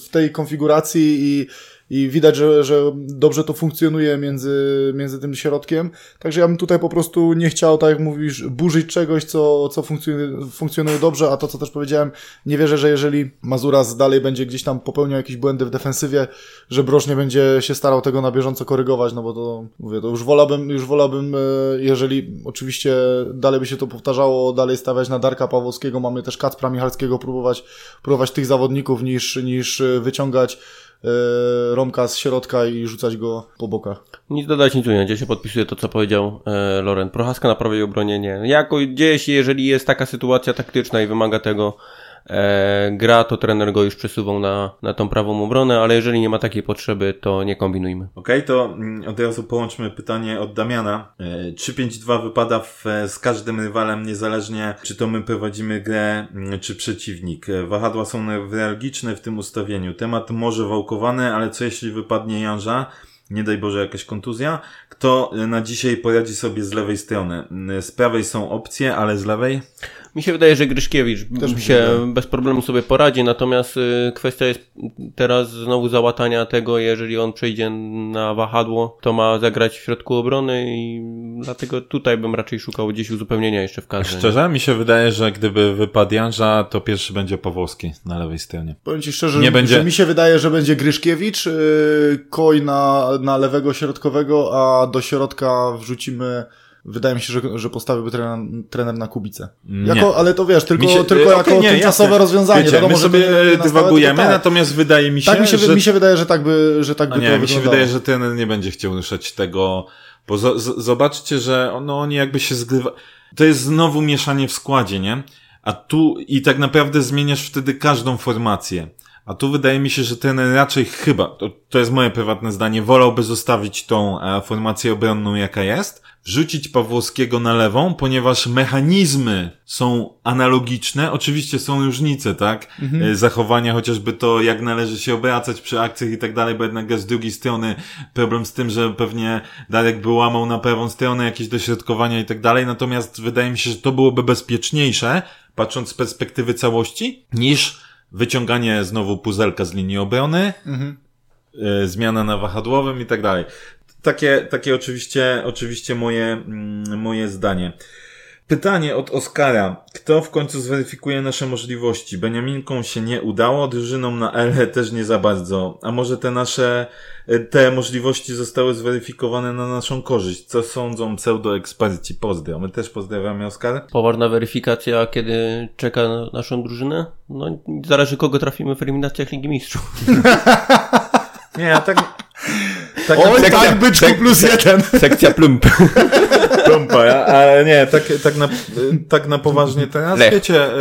w tej konfiguracji i, i widać, że, że dobrze to funkcjonuje między, między tym środkiem. Także ja bym tutaj po prostu nie chciał, tak jak mówisz, burzyć czegoś, co, co funkcjonuje, funkcjonuje dobrze, a to, co też powiedziałem, nie wierzę, że jeżeli Mazuras dalej będzie gdzieś tam popełniał jakieś błędy w defensywie, że Broż nie będzie się starał tego na bieżąco korygować, no bo to, mówię, to już wolałbym, już wolałbym, e, jeżeli oczywiście dalej by się to powtarzało, dalej stawiać na Darka Pawłowskiego, mamy też Kacpra Michalskiego, próbować, próbować tych zawodników niż, niż e, wyciągać e, Romka z środka i rzucać go po bokach. Nic dodać, nic ująć. Ja się podpisuję to, co powiedział e, Loren. Prochaska na prawej obronie nie. Jako gdzieś, jeżeli jest taka sytuacja taktyczna i wymaga tego e, gra, to trener go już przesuwał na, na tą prawą obronę, ale jeżeli nie ma takiej potrzeby, to nie kombinujmy. Okej, to mm, od razu połączmy pytanie od Damiana. E, 3-5-2 wypada w, e, z każdym rywalem, niezależnie czy to my prowadzimy grę, mm, czy przeciwnik. E, Wahadła są newralgiczne w tym ustawieniu. Temat może wałkowany, ale co jeśli wypadnie Janża? Nie daj Boże jakaś kontuzja. Kto e, na dzisiaj poradzi sobie z lewej strony? Mm, Z prawej są opcje, ale z lewej? Mi się wydaje, że Gryszkiewicz Też mi się bez problemu sobie poradzi, natomiast y, kwestia jest teraz znowu załatania tego, jeżeli on przejdzie na wahadło, to ma zagrać w środku obrony i dlatego tutaj bym raczej szukał gdzieś uzupełnienia jeszcze w kadrze. Szczerze, mi się wydaje, że gdyby wypadł Janża, to pierwszy będzie Pawłowski na lewej stronie. Powiem ci szczerze, Nie że, będzie- że mi się wydaje, że będzie Gryszkiewicz, yy, Koj na, na lewego środkowego, a do środka wrzucimy, wydaje mi się, że, że postawiłby trener, trener na Kubicę. Nie. Jako, ale to wiesz, tylko, Mi się- tylko e, jako nie, tymczasowe jasne. rozwiązanie. Wiecie, Wiadomo, my to sobie stałe, dywagujemy, tak. natomiast wydaje mi się, Tak mi się, że... mi się wydaje, że tak by, że tak by A to nie, mi się wyglądało. wydaje, że ten nie będzie chciał ruszać tego, bo z, z, zobaczcie, że no, oni jakby się zgrywa. To jest znowu mieszanie w składzie, nie? A tu i tak naprawdę zmieniasz wtedy każdą formację. A tu wydaje mi się, że ten raczej chyba, to, to jest moje prywatne zdanie, wolałby zostawić tą e, formację obronną jaka jest, wrzucić Pawłowskiego na lewą, ponieważ mechanizmy są analogiczne, oczywiście są różnice, tak? E, Zachowania, chociażby to, jak należy się obracać przy akcjach i tak dalej, bo jednak z drugiej strony problem z tym, że pewnie Darek by łamał na prawą stronę jakieś dośrodkowania i tak dalej, natomiast wydaje mi się, że to byłoby bezpieczniejsze, patrząc z perspektywy całości, niż wyciąganie znowu puzelka z linii obrony, Mhm. e, zmiana na wahadłowym i tak dalej. Takie, takie oczywiście, oczywiście moje, mm, moje zdanie. Pytanie od Oskara. Kto w końcu zweryfikuje nasze możliwości? Beniaminką się nie udało, drużyną na L też nie za bardzo. A może te nasze, e, te możliwości zostały zweryfikowane na naszą korzyść? Co sądzą pseudoeksperci? Pozdro. My też pozdrawiamy, Oskar. Poważna weryfikacja, kiedy czeka na naszą drużynę? No, zależy kogo trafimy w eliminacjach Ligi Mistrzów. Nie, a tak... tak Oj, Sekcja- tak, byczku sek- plus jeden. Sekcja plump. Trumpa, ja- ale nie, tak, tak, na, tak na poważnie teraz, Lech. wiecie, y,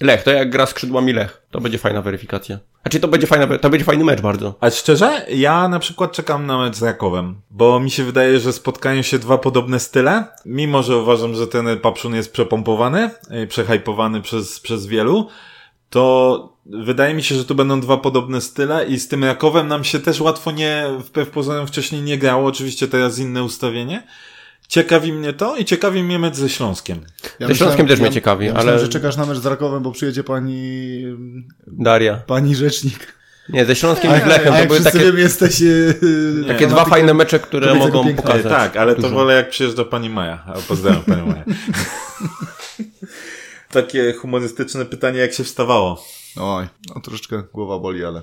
Lech, to jak gra skrzydłami Lech. To będzie fajna weryfikacja. Znaczy to będzie fajna, to będzie fajny mecz bardzo. A szczerze, ja na przykład czekam na mecz z Rakowem, bo mi się wydaje, że spotkają się dwa podobne style, mimo że uważam, że ten Papszun jest przepompowany, przehypowany przez, przez wielu, to wydaje mi się, że tu będą dwa podobne style i z tym Rakowem nam się też łatwo nie, wbrew pozorom wcześniej nie grało, oczywiście teraz inne ustawienie. Ciekawi mnie to i ciekawi mnie mecz ze Śląskiem. Ja Ze Śląskiem też mnie ciekawi, ja ale- Myślałem, że czekasz na mecz z Rakowem, bo przyjedzie pani, Daria. pani rzecznik. Nie, ze Śląskiem A, i z Lechem a to były takie, wiemy, jesteś... yy, takie dwa fajne mecze, które mogą piękna. pokazać. Tak, ale to dużo. wolę jak przyjeżdża pani Maja. A Pozdrawiam panią Maję. Takie humorystyczne pytanie, jak się wstawało. Oj, no troszeczkę głowa boli, ale...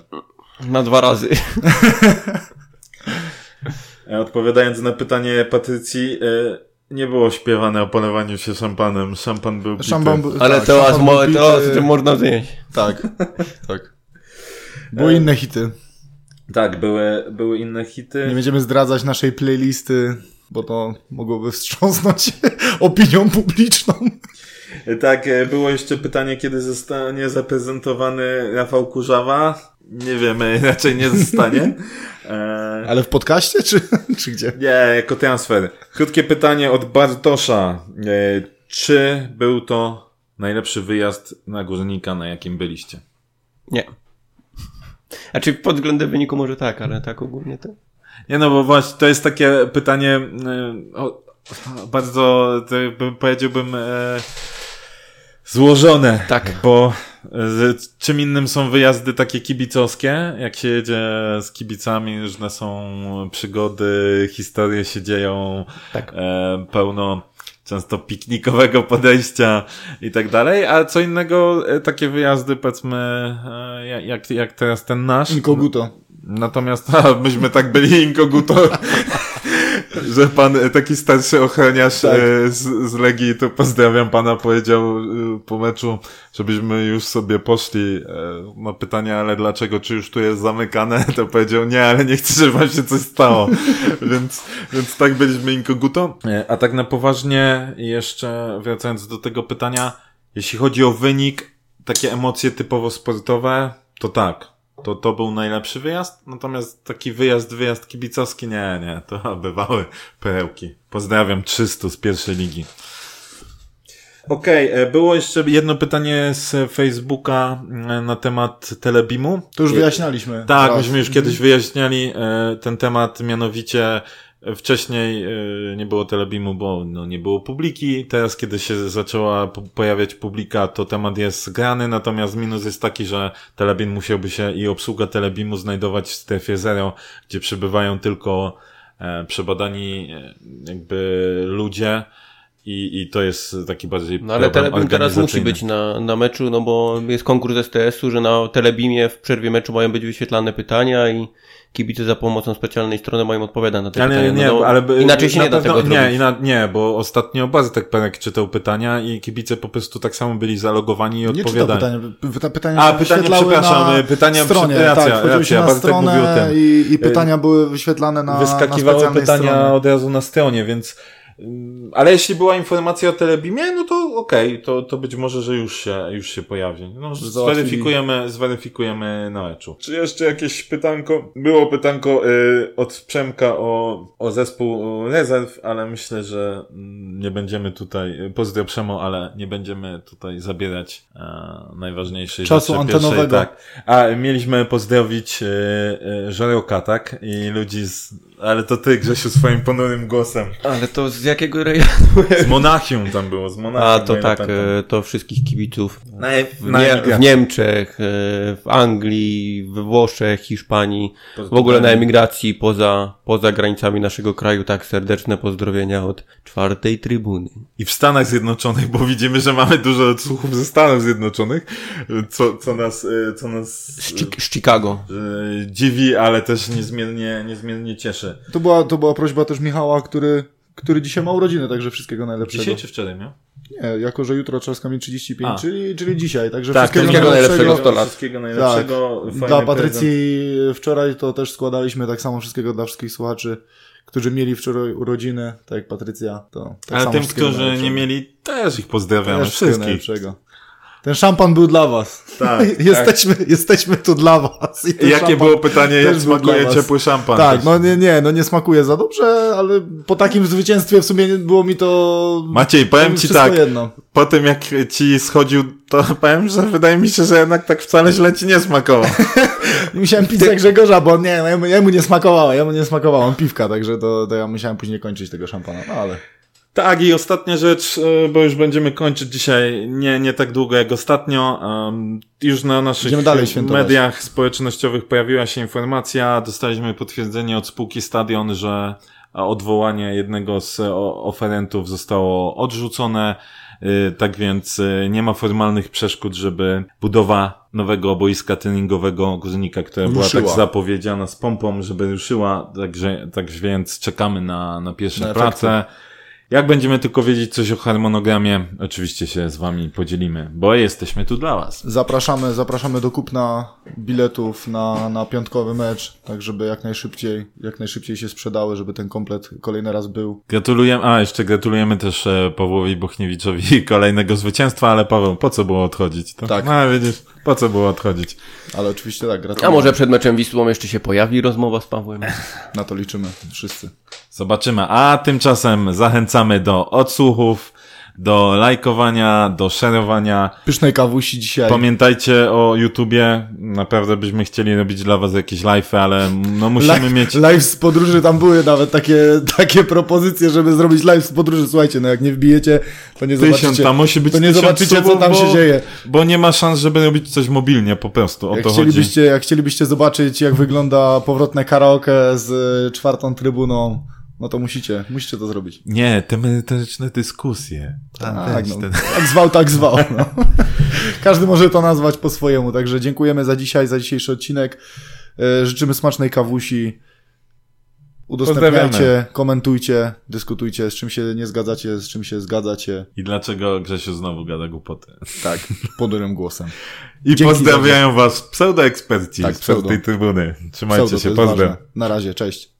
Na dwa razy. E, Odpowiadając na pytanie Patrycji, e, nie było śpiewane o polewaniu się szampanem. Szampan był. Szampan, był- Ale tak, to, mo- był to tym można zjeść. Tak, tak. Były inne hity. Tak, były, były inne hity. Nie będziemy zdradzać naszej playlisty, bo to mogłoby wstrząsnąć opinią publiczną. E, Tak, e, było jeszcze pytanie, kiedy zostanie zaprezentowany Rafał Kurzawa. Nie wiemy, raczej nie zostanie. E, Ale w podcaście, czy, czy gdzie? Nie, jako transfer. Krótkie pytanie od Bartosza. E, Czy był to najlepszy wyjazd na górnika, na jakim byliście? Nie. Znaczy pod względem wyniku może tak, ale tak ogólnie to... Nie no, bo właśnie to jest takie pytanie e, o, bardzo, powiedziałbym, e, złożone. Tak. Bo z, czym innym są wyjazdy takie kibicowskie, jak się jedzie z kibicami, różne są przygody, historie się dzieją, Tak. e, pełno często piknikowego podejścia i tak dalej, a co innego e, takie wyjazdy, powiedzmy, e, jak- jak, jak teraz ten nasz. Inkoguto. Natomiast a, myśmy tak byli inkoguto, że pan e, taki starszy ochroniarz Tak. e, z, z Legii, to pozdrawiam pana, powiedział e, po meczu, żebyśmy już sobie poszli na pytanie, ale dlaczego, czy już tu jest zamykane, to powiedział nie, ale nie chcę, żeby wam się coś stało. więc, więc tak byliśmy inkoguto. A tak na poważnie, jeszcze wracając do tego pytania, jeśli chodzi o wynik, takie emocje typowo sportowe, to tak. To, to był najlepszy wyjazd, natomiast taki wyjazd, wyjazd kibicowski, nie, nie, to bywały perełki. Pozdrawiam 300 z pierwszej ligi. Okej, e, było jeszcze jedno pytanie z Facebooka e, na temat Telebimu. To już wyjaśnialiśmy. Tak, myśmy już kiedyś wyjaśniali e, ten temat, mianowicie Wcześniej y, nie było telebimu, bo no, nie było publiki. Teraz, kiedy się zaczęła po- pojawiać publika, to temat jest grany, natomiast minus jest taki, że telebim musiałby się i obsługa telebimu znajdować w strefie zero, gdzie przebywają tylko e, przebadani e, jakby ludzie i, i to jest taki bardziej No ale Telebim teraz musi być na, na meczu, no bo jest konkurs STS-u, że na Telebimie w przerwie meczu mają być wyświetlane pytania i kibice za pomocą specjalnej strony mają odpowiadać na te Ale pytania. nie, no, no, ale by- inaczej się na nie da pewno- tego nie, zrobić. ina- nie, bo ostatnio Bartek Perek czytał pytania i kibice po prostu tak samo byli zalogowani i Nie odpowiadali. pytania. Pyta, pytania A, pytania, przepraszam, na pytania, stronie. racja, tak, racja, na Bartek mówił o stronę tym. i, i pytania były wyświetlane na, na Wyskakiwały specjalnej pytania stronie. od razu na stronie, więc ale jeśli była informacja o Telebimie, no to okej, to, to być może, że już się, już się pojawi. No, zweryfikujemy, zweryfikujemy na meczu. Czy jeszcze jakieś pytanko? Było pytanko y, od Przemka o, o zespół rezerw, ale myślę, że mm, nie będziemy tutaj, y, pozdro Przemo, ale nie będziemy tutaj zabierać e, najważniejszej Czasu rzeczy antenowego. Pierwszej, tak. A mieliśmy pozdrowić e, e, Żarełka, tak? I ludzi z... Ale to ty, Grzesiu, swoim ponurym głosem. Ale to z jakiego rejonu? Z Monachium tam było, z Monachium. A, to tak, pamiętam. e, to wszystkich kibiców. Na, W, na nie, emigracji. w Niemczech, e, w Anglii, we Włoszech, Hiszpanii, w ogóle na emigracji poza, poza granicami naszego kraju. Tak, serdeczne pozdrowienia od czwartej trybuny. I w Stanach Zjednoczonych, bo widzimy, że mamy dużo odsłuchów ze Stanów Zjednoczonych, co, co nas, e, co nas Z, Chi- z Chicago. dziwi, ale też niezmiernie, niezmiernie cieszy. To była, to była prośba też Michała, który, który dzisiaj ma urodziny, także wszystkiego najlepszego. Dzisiaj czy wczoraj miał? Nie, jako że jutro Trzaska mi 35, A. czyli, czyli dzisiaj, także Tak, wszystkiego, wszystkiego najlepszego. najlepszego. 100 lat. Wszystkiego najlepszego. fajny Dla prezent. Patrycji wczoraj to też składaliśmy tak samo wszystkiego dla wszystkich słuchaczy, którzy mieli wczoraj urodziny, tak jak Patrycja, to tak Ale samo tym, którzy nie mieli, też ich pozdrawiamy. Też wszystkiego Wszystkich. Ten szampan był dla was. Tak, jesteśmy, jesteśmy tu dla was. I Jakie było pytanie, jak był smakuje ciepły szampan? Tak, Też. no nie, nie, no nie smakuje za dobrze, ale po takim zwycięstwie w sumie było mi to... Maciej, powiem ci tak, jedno. po tym jak ci schodził, to powiem, że wydaje mi się, że jednak tak wcale źle ci nie smakowało. Musiałem pić za Grzegorza, bo nie, jemu, jemu nie smakowało, jemu nie smakowało, on piwka, także to, to ja musiałem później kończyć tego szampana, no ale... tak, i ostatnia rzecz, e, bo już będziemy kończyć dzisiaj nie, nie tak długo jak ostatnio. Już na naszych mediach społecznościowych pojawiła się informacja, dostaliśmy potwierdzenie od spółki Stadion, że odwołanie jednego z oferentów zostało odrzucone. Y, Tak więc y, nie ma formalnych przeszkód, żeby budowa nowego boiska treningowego Górnika, która była Ruszyła. tak zapowiedziana z pompą, żeby ruszyła, także, tak więc czekamy na, na pierwsze Na prace. Jak będziemy tylko wiedzieć coś o harmonogramie, oczywiście się z wami podzielimy, bo jesteśmy tu dla was. Zapraszamy, zapraszamy do kupna biletów na, na piątkowy mecz, tak żeby jak najszybciej, jak najszybciej się sprzedały, żeby ten komplet kolejny raz był. Gratulujemy, a jeszcze gratulujemy też e, Pawłowi Bochniewiczowi kolejnego zwycięstwa, ale Paweł, po co było odchodzić? To, Tak. No widzisz, po co było odchodzić? Ale oczywiście tak, A gratuluję. może przed meczem Wisłą jeszcze się pojawi rozmowa z Pawłem? Na to liczymy wszyscy. Zobaczymy. A tymczasem zachęcamy do odsłuchów, do lajkowania, do szerowania. Pysznej kawusi dzisiaj. Pamiętajcie o YouTubie. Naprawdę byśmy chcieli robić dla was jakieś live'y, ale no musimy live, mieć... live z podróży, tam były nawet takie, takie propozycje, żeby zrobić live z podróży. Słuchajcie, no jak nie wbijecie, to nie Tysiąc, zobaczycie, tam musi być to nie zobaczycie co subów, tam bo, się dzieje. Bo nie ma szans, żeby robić coś mobilnie po prostu. O Jak to chodzi. chcielibyście, jak chcielibyście zobaczyć, jak wygląda powrotne karaoke z y, czwartą trybuną, no to musicie, musicie to zrobić. Nie, te merytoryczne dyskusje. Tak, weź no. ten- Jak zwał, tak zwał. No. Każdy może to nazwać po swojemu. Także dziękujemy za dzisiaj, za dzisiejszy odcinek. E, Życzymy smacznej kawusi. Udostępniajcie, komentujcie, dyskutujcie, z czym się nie zgadzacie, z czym się zgadzacie. I dlaczego Grzesiu znowu gada głupoty? Tak, ponurym głosem. I Dzięki pozdrawiają was pseudoeksperci Tak, z pseudo. tej trybuny. Trzymajcie Pseudo, się, pozdrawiam. ważne. Na razie, cześć.